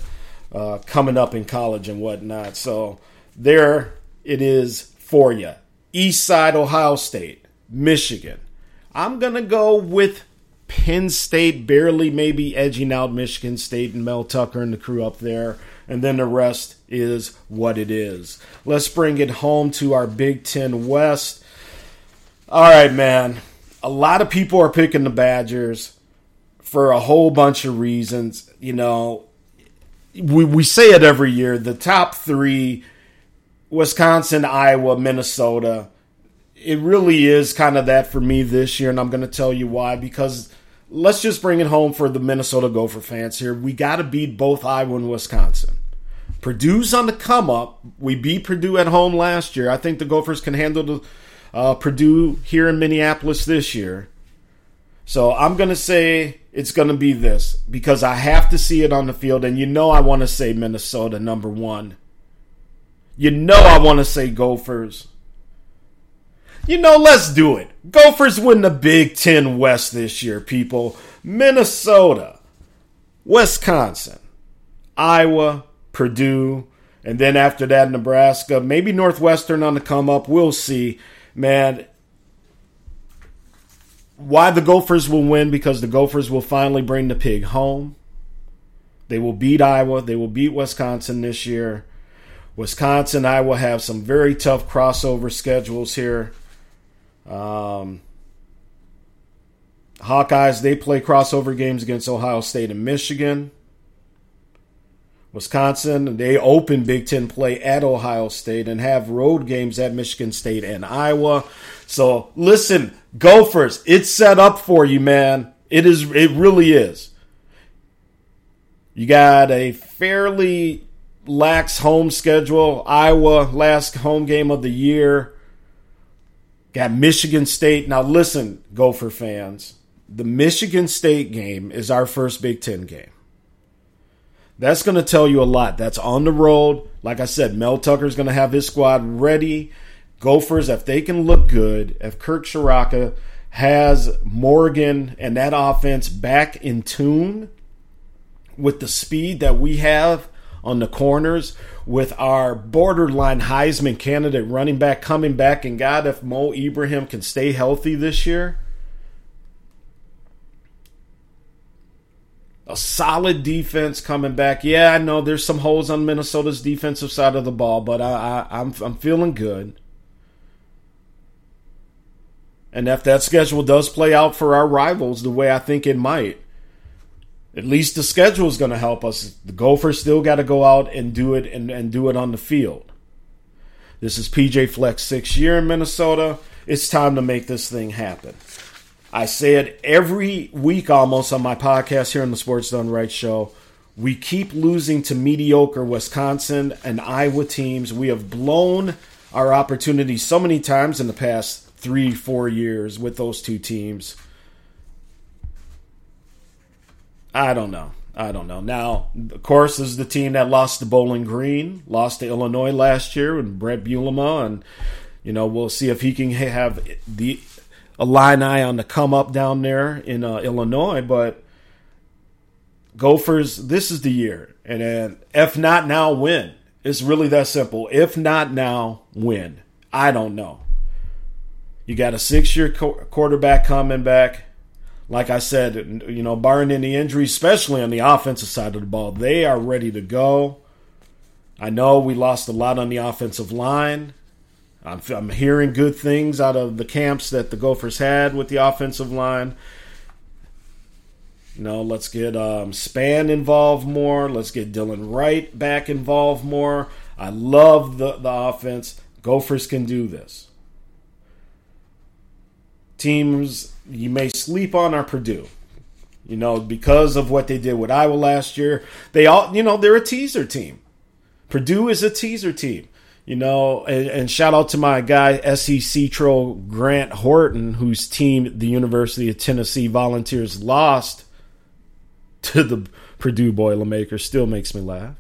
uh, coming up in college and whatnot. So there it is for you. East Side, Ohio State, Michigan. I'm going to go with Penn State, barely maybe edging out Michigan State and Mel Tucker and the crew up there. And then the rest is what it is. Let's bring it home to our Big Ten West. All right, man. A lot of people are picking the Badgers for a whole bunch of reasons. You know, we, we say it every year. The top three Wisconsin, Iowa, Minnesota. It really is kind of that for me this year, and I'm going to tell you why. Because let's just bring it home for the Minnesota Gopher fans here. We got to beat both Iowa and Wisconsin. Purdue's on the come up. We beat Purdue at home last year. I think the Gophers can handle the uh, Purdue here in Minneapolis this year. So I'm going to say it's going to be this because I have to see it on the field. And you know, I want to say Minnesota number one. You know, I want to say Gophers. You know, let's do it. Gophers win the Big Ten West this year, people. Minnesota, Wisconsin, Iowa, Purdue, and then after that, Nebraska. Maybe Northwestern on the come up. We'll see man, why the Gophers will win because the Gophers will finally bring the pig home. They will beat Iowa. They will beat Wisconsin this year. Wisconsin, Iowa have some very tough crossover schedules here. Um, Hawkeyes, they play crossover games against Ohio State and Michigan. Wisconsin, they open Big Ten play at Ohio State and have road games at Michigan State and Iowa. So listen, Gophers, it's set up for you, man. It is. It really is. You got a fairly lax home schedule. Iowa, last home game of the year. Got Michigan State. Now listen, Gopher fans. The Michigan State game is our first Big Ten game. That's going to tell you a lot. That's on the road. Like I said, Mel Tucker's going to have his squad ready. Gophers, if they can look good, if Kirk Ciarrocca has Morgan and that offense back in tune with the speed that we have on the corners, with our borderline Heisman candidate running back coming back, and God, if Mo Ibrahim can stay healthy this year, a solid defense coming back. Yeah, I know there's some holes on Minnesota's defensive side of the ball, but I, I, I'm I'm feeling good. And if that schedule does play out for our rivals the way I think it might, at least the schedule is going to help us. The Gophers still got to go out and do it and, and do it on the field. This is PJ Fleck's sixth year in Minnesota. It's time to make this thing happen. I said every week almost on my podcast here on the Sports Done Right show. We keep losing to mediocre Wisconsin and Iowa teams. We have blown our opportunities so many times in the past three, four years with those two teams. I don't know. I don't know. Now, of course, is the team that lost to Bowling Green, lost to Illinois last year, and Brett Bielema, and you know we'll see if he can have the Illini on the come up down there in uh, Illinois. But Gophers, this is the year, and then if not now, win. It's really that simple. If not now, win. I don't know. You got a six-year quarterback coming back like I said, you know, barring any injuries, especially on the offensive side of the ball, they are ready to go. I know we lost a lot on the offensive line. I'm, I'm hearing good things out of the camps that the Gophers had with the offensive line. You know, let's get um, Spann involved more. Let's get Dylan Wright back involved more. I love the, the offense. Gophers can do this. Teams you may sleep on are Purdue. You know, because of what they did with Iowa last year. They all, you know, they're a teaser team. Purdue is a teaser team. You know, and, and shout out to my guy, SEC troll Grant Horton, whose team, the University of Tennessee Volunteers, lost to the Purdue Boilermakers. Still makes me laugh.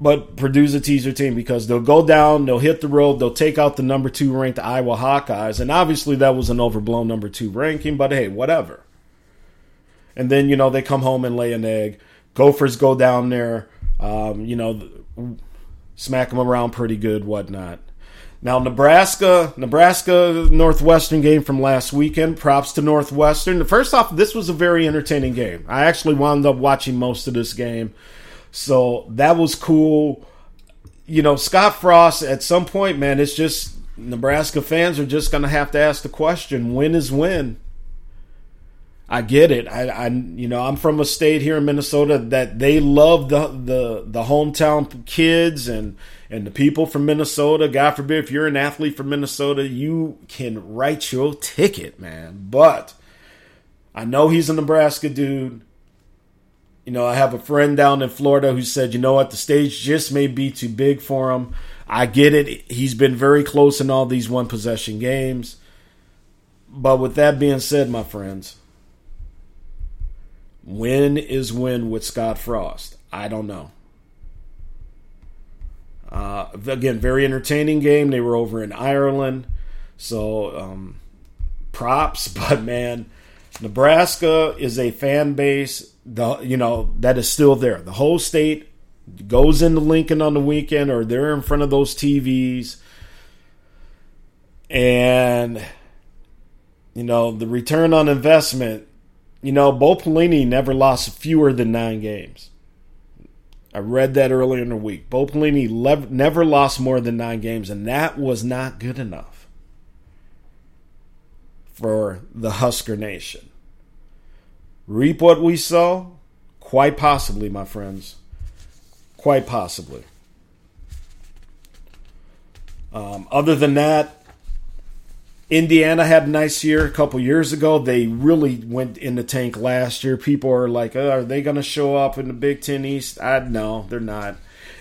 But Purdue's a teaser team because they'll go down, they'll hit the road, they'll take out the number two ranked Iowa Hawkeyes. And obviously that was an overblown number two ranking, but hey, whatever. And then, you know, they come home and lay an egg. Gophers go down there, um, you know, smack them around pretty good, whatnot. Now, Nebraska, Nebraska Northwestern game from last weekend. Props to Northwestern. First off, this was a very entertaining game. I actually wound up watching most of this game. So that was cool. You know, Scott Frost, at some point, man, it's just Nebraska fans are just going to have to ask the question when is when? I get it. I, I, you know, I'm from a state here in Minnesota that they love the the the hometown kids and and the people from Minnesota. God forbid if you're an athlete from Minnesota, you can write your ticket, man. But I know he's a Nebraska dude. You know, I have a friend down in Florida who said, you know what, the stage just may be too big for him. I get it. He's been very close in all these one possession games. But with that being said, my friends, when is when with Scott Frost? I don't know. Uh, again, very entertaining game. They were over in Ireland. So, um, props. But man, Nebraska is a fan base the you know that is still there. The whole state goes into Lincoln on the weekend, or they're in front of those TVs, and you know the return on investment. You know, Bo Pelini never lost fewer than nine games. I read that earlier in the week. Bo Pelini never lost more than nine games, and that was not good enough for the Husker Nation reap what we sow? Quite possibly, my friends. Quite possibly. Um, other than that, Indiana had a nice year a couple years ago. They really went in the tank last year. People are like, oh, are they going to show up in the Big Ten East? I no, they're not.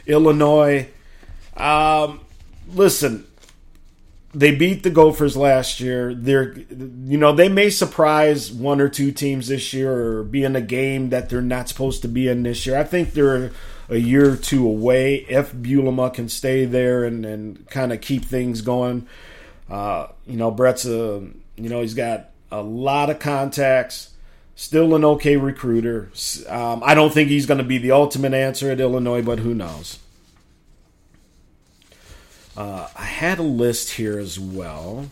Illinois, um, listen, they beat the Gophers last year. They're, you know, they may surprise one or two teams this year or be in a game that they're not supposed to be in this year. I think they're a year or two away if Bielema can stay there and, and kind of keep things going. Uh, you know, Brett's a, you know, he's got a lot of contacts. Still an okay recruiter. Um, I don't think he's going to be the ultimate answer at Illinois, but who knows? Uh, I had a list here as well.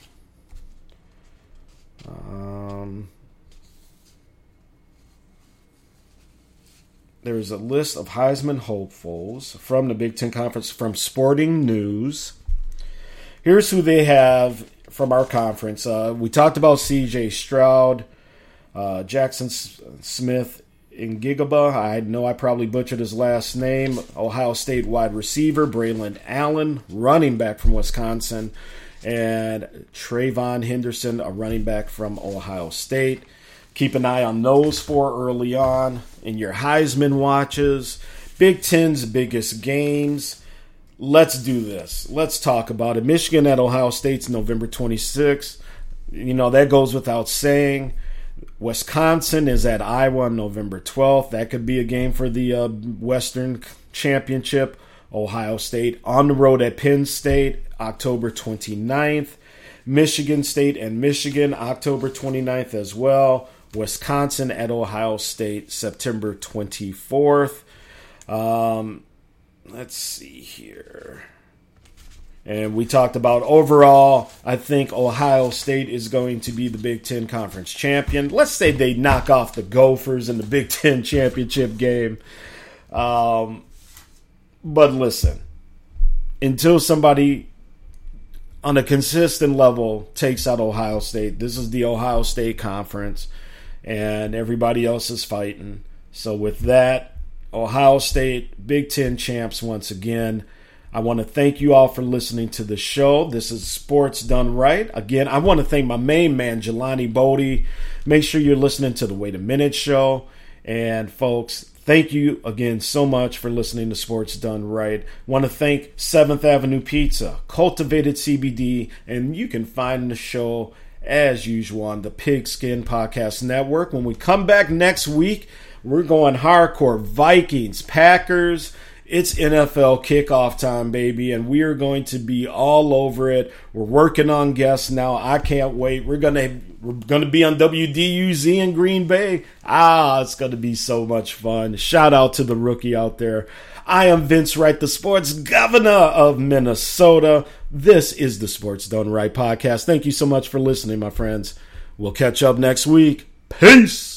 Um, there's a list of Heisman hopefuls from the Big Ten Conference from Sporting News. Here's who they have from our conference. Uh, we talked about C.J. Stroud, uh, Jaxon Smith Njigba. I know I probably butchered his last name. Ohio State wide receiver Braelon Allen, running back from Wisconsin, and TreVeyon Henderson, a running back from Ohio State. Keep an eye on those four early on in your Heisman watches. Big Ten's biggest games. Let's do this. Let's talk about it. Michigan at Ohio State's November 26th. You know, that goes without saying. Wisconsin is at Iowa on November 12th. That could be a game for the uh, Western Championship. Ohio State on the road at Penn State October 29th. Michigan State and Michigan October 29th as well. Wisconsin at Ohio State September 24th. Um, let's see here. And we talked about overall, I think Ohio State is going to be the Big Ten Conference champion. Let's say they knock off the Gophers in the Big Ten championship game. Um, but listen, until somebody on a consistent level takes out Ohio State, this is the Ohio State Conference, and everybody else is fighting. So, with that, Ohio State, Big Ten champs once again. I want to thank you all for listening to the show. This is Sports Done Right. Again, I want to thank my main man, Jelani Bodie. Make sure you're listening to the Wait a Minute show. And folks, thank you again so much for listening to Sports Done Right. Want to thank Seventh Avenue Pizza, Cultivated CBD, and you can find the show as usual on the Pigskin Podcast Network. When we come back next week, we're going hardcore Vikings, Packers it's NFL kickoff time, baby, and we are going to be all over it. We're working on guests now. I can't wait. We're gonna we're gonna be on WDUZ in Green Bay. Ah, it's gonna be so much fun. Shout out to the rookie out there. I am Vince Wright, the sports governor of Minnesota. This is the Sports Done Right podcast. Thank you so much for listening, my friends. We'll catch up next week. Peace.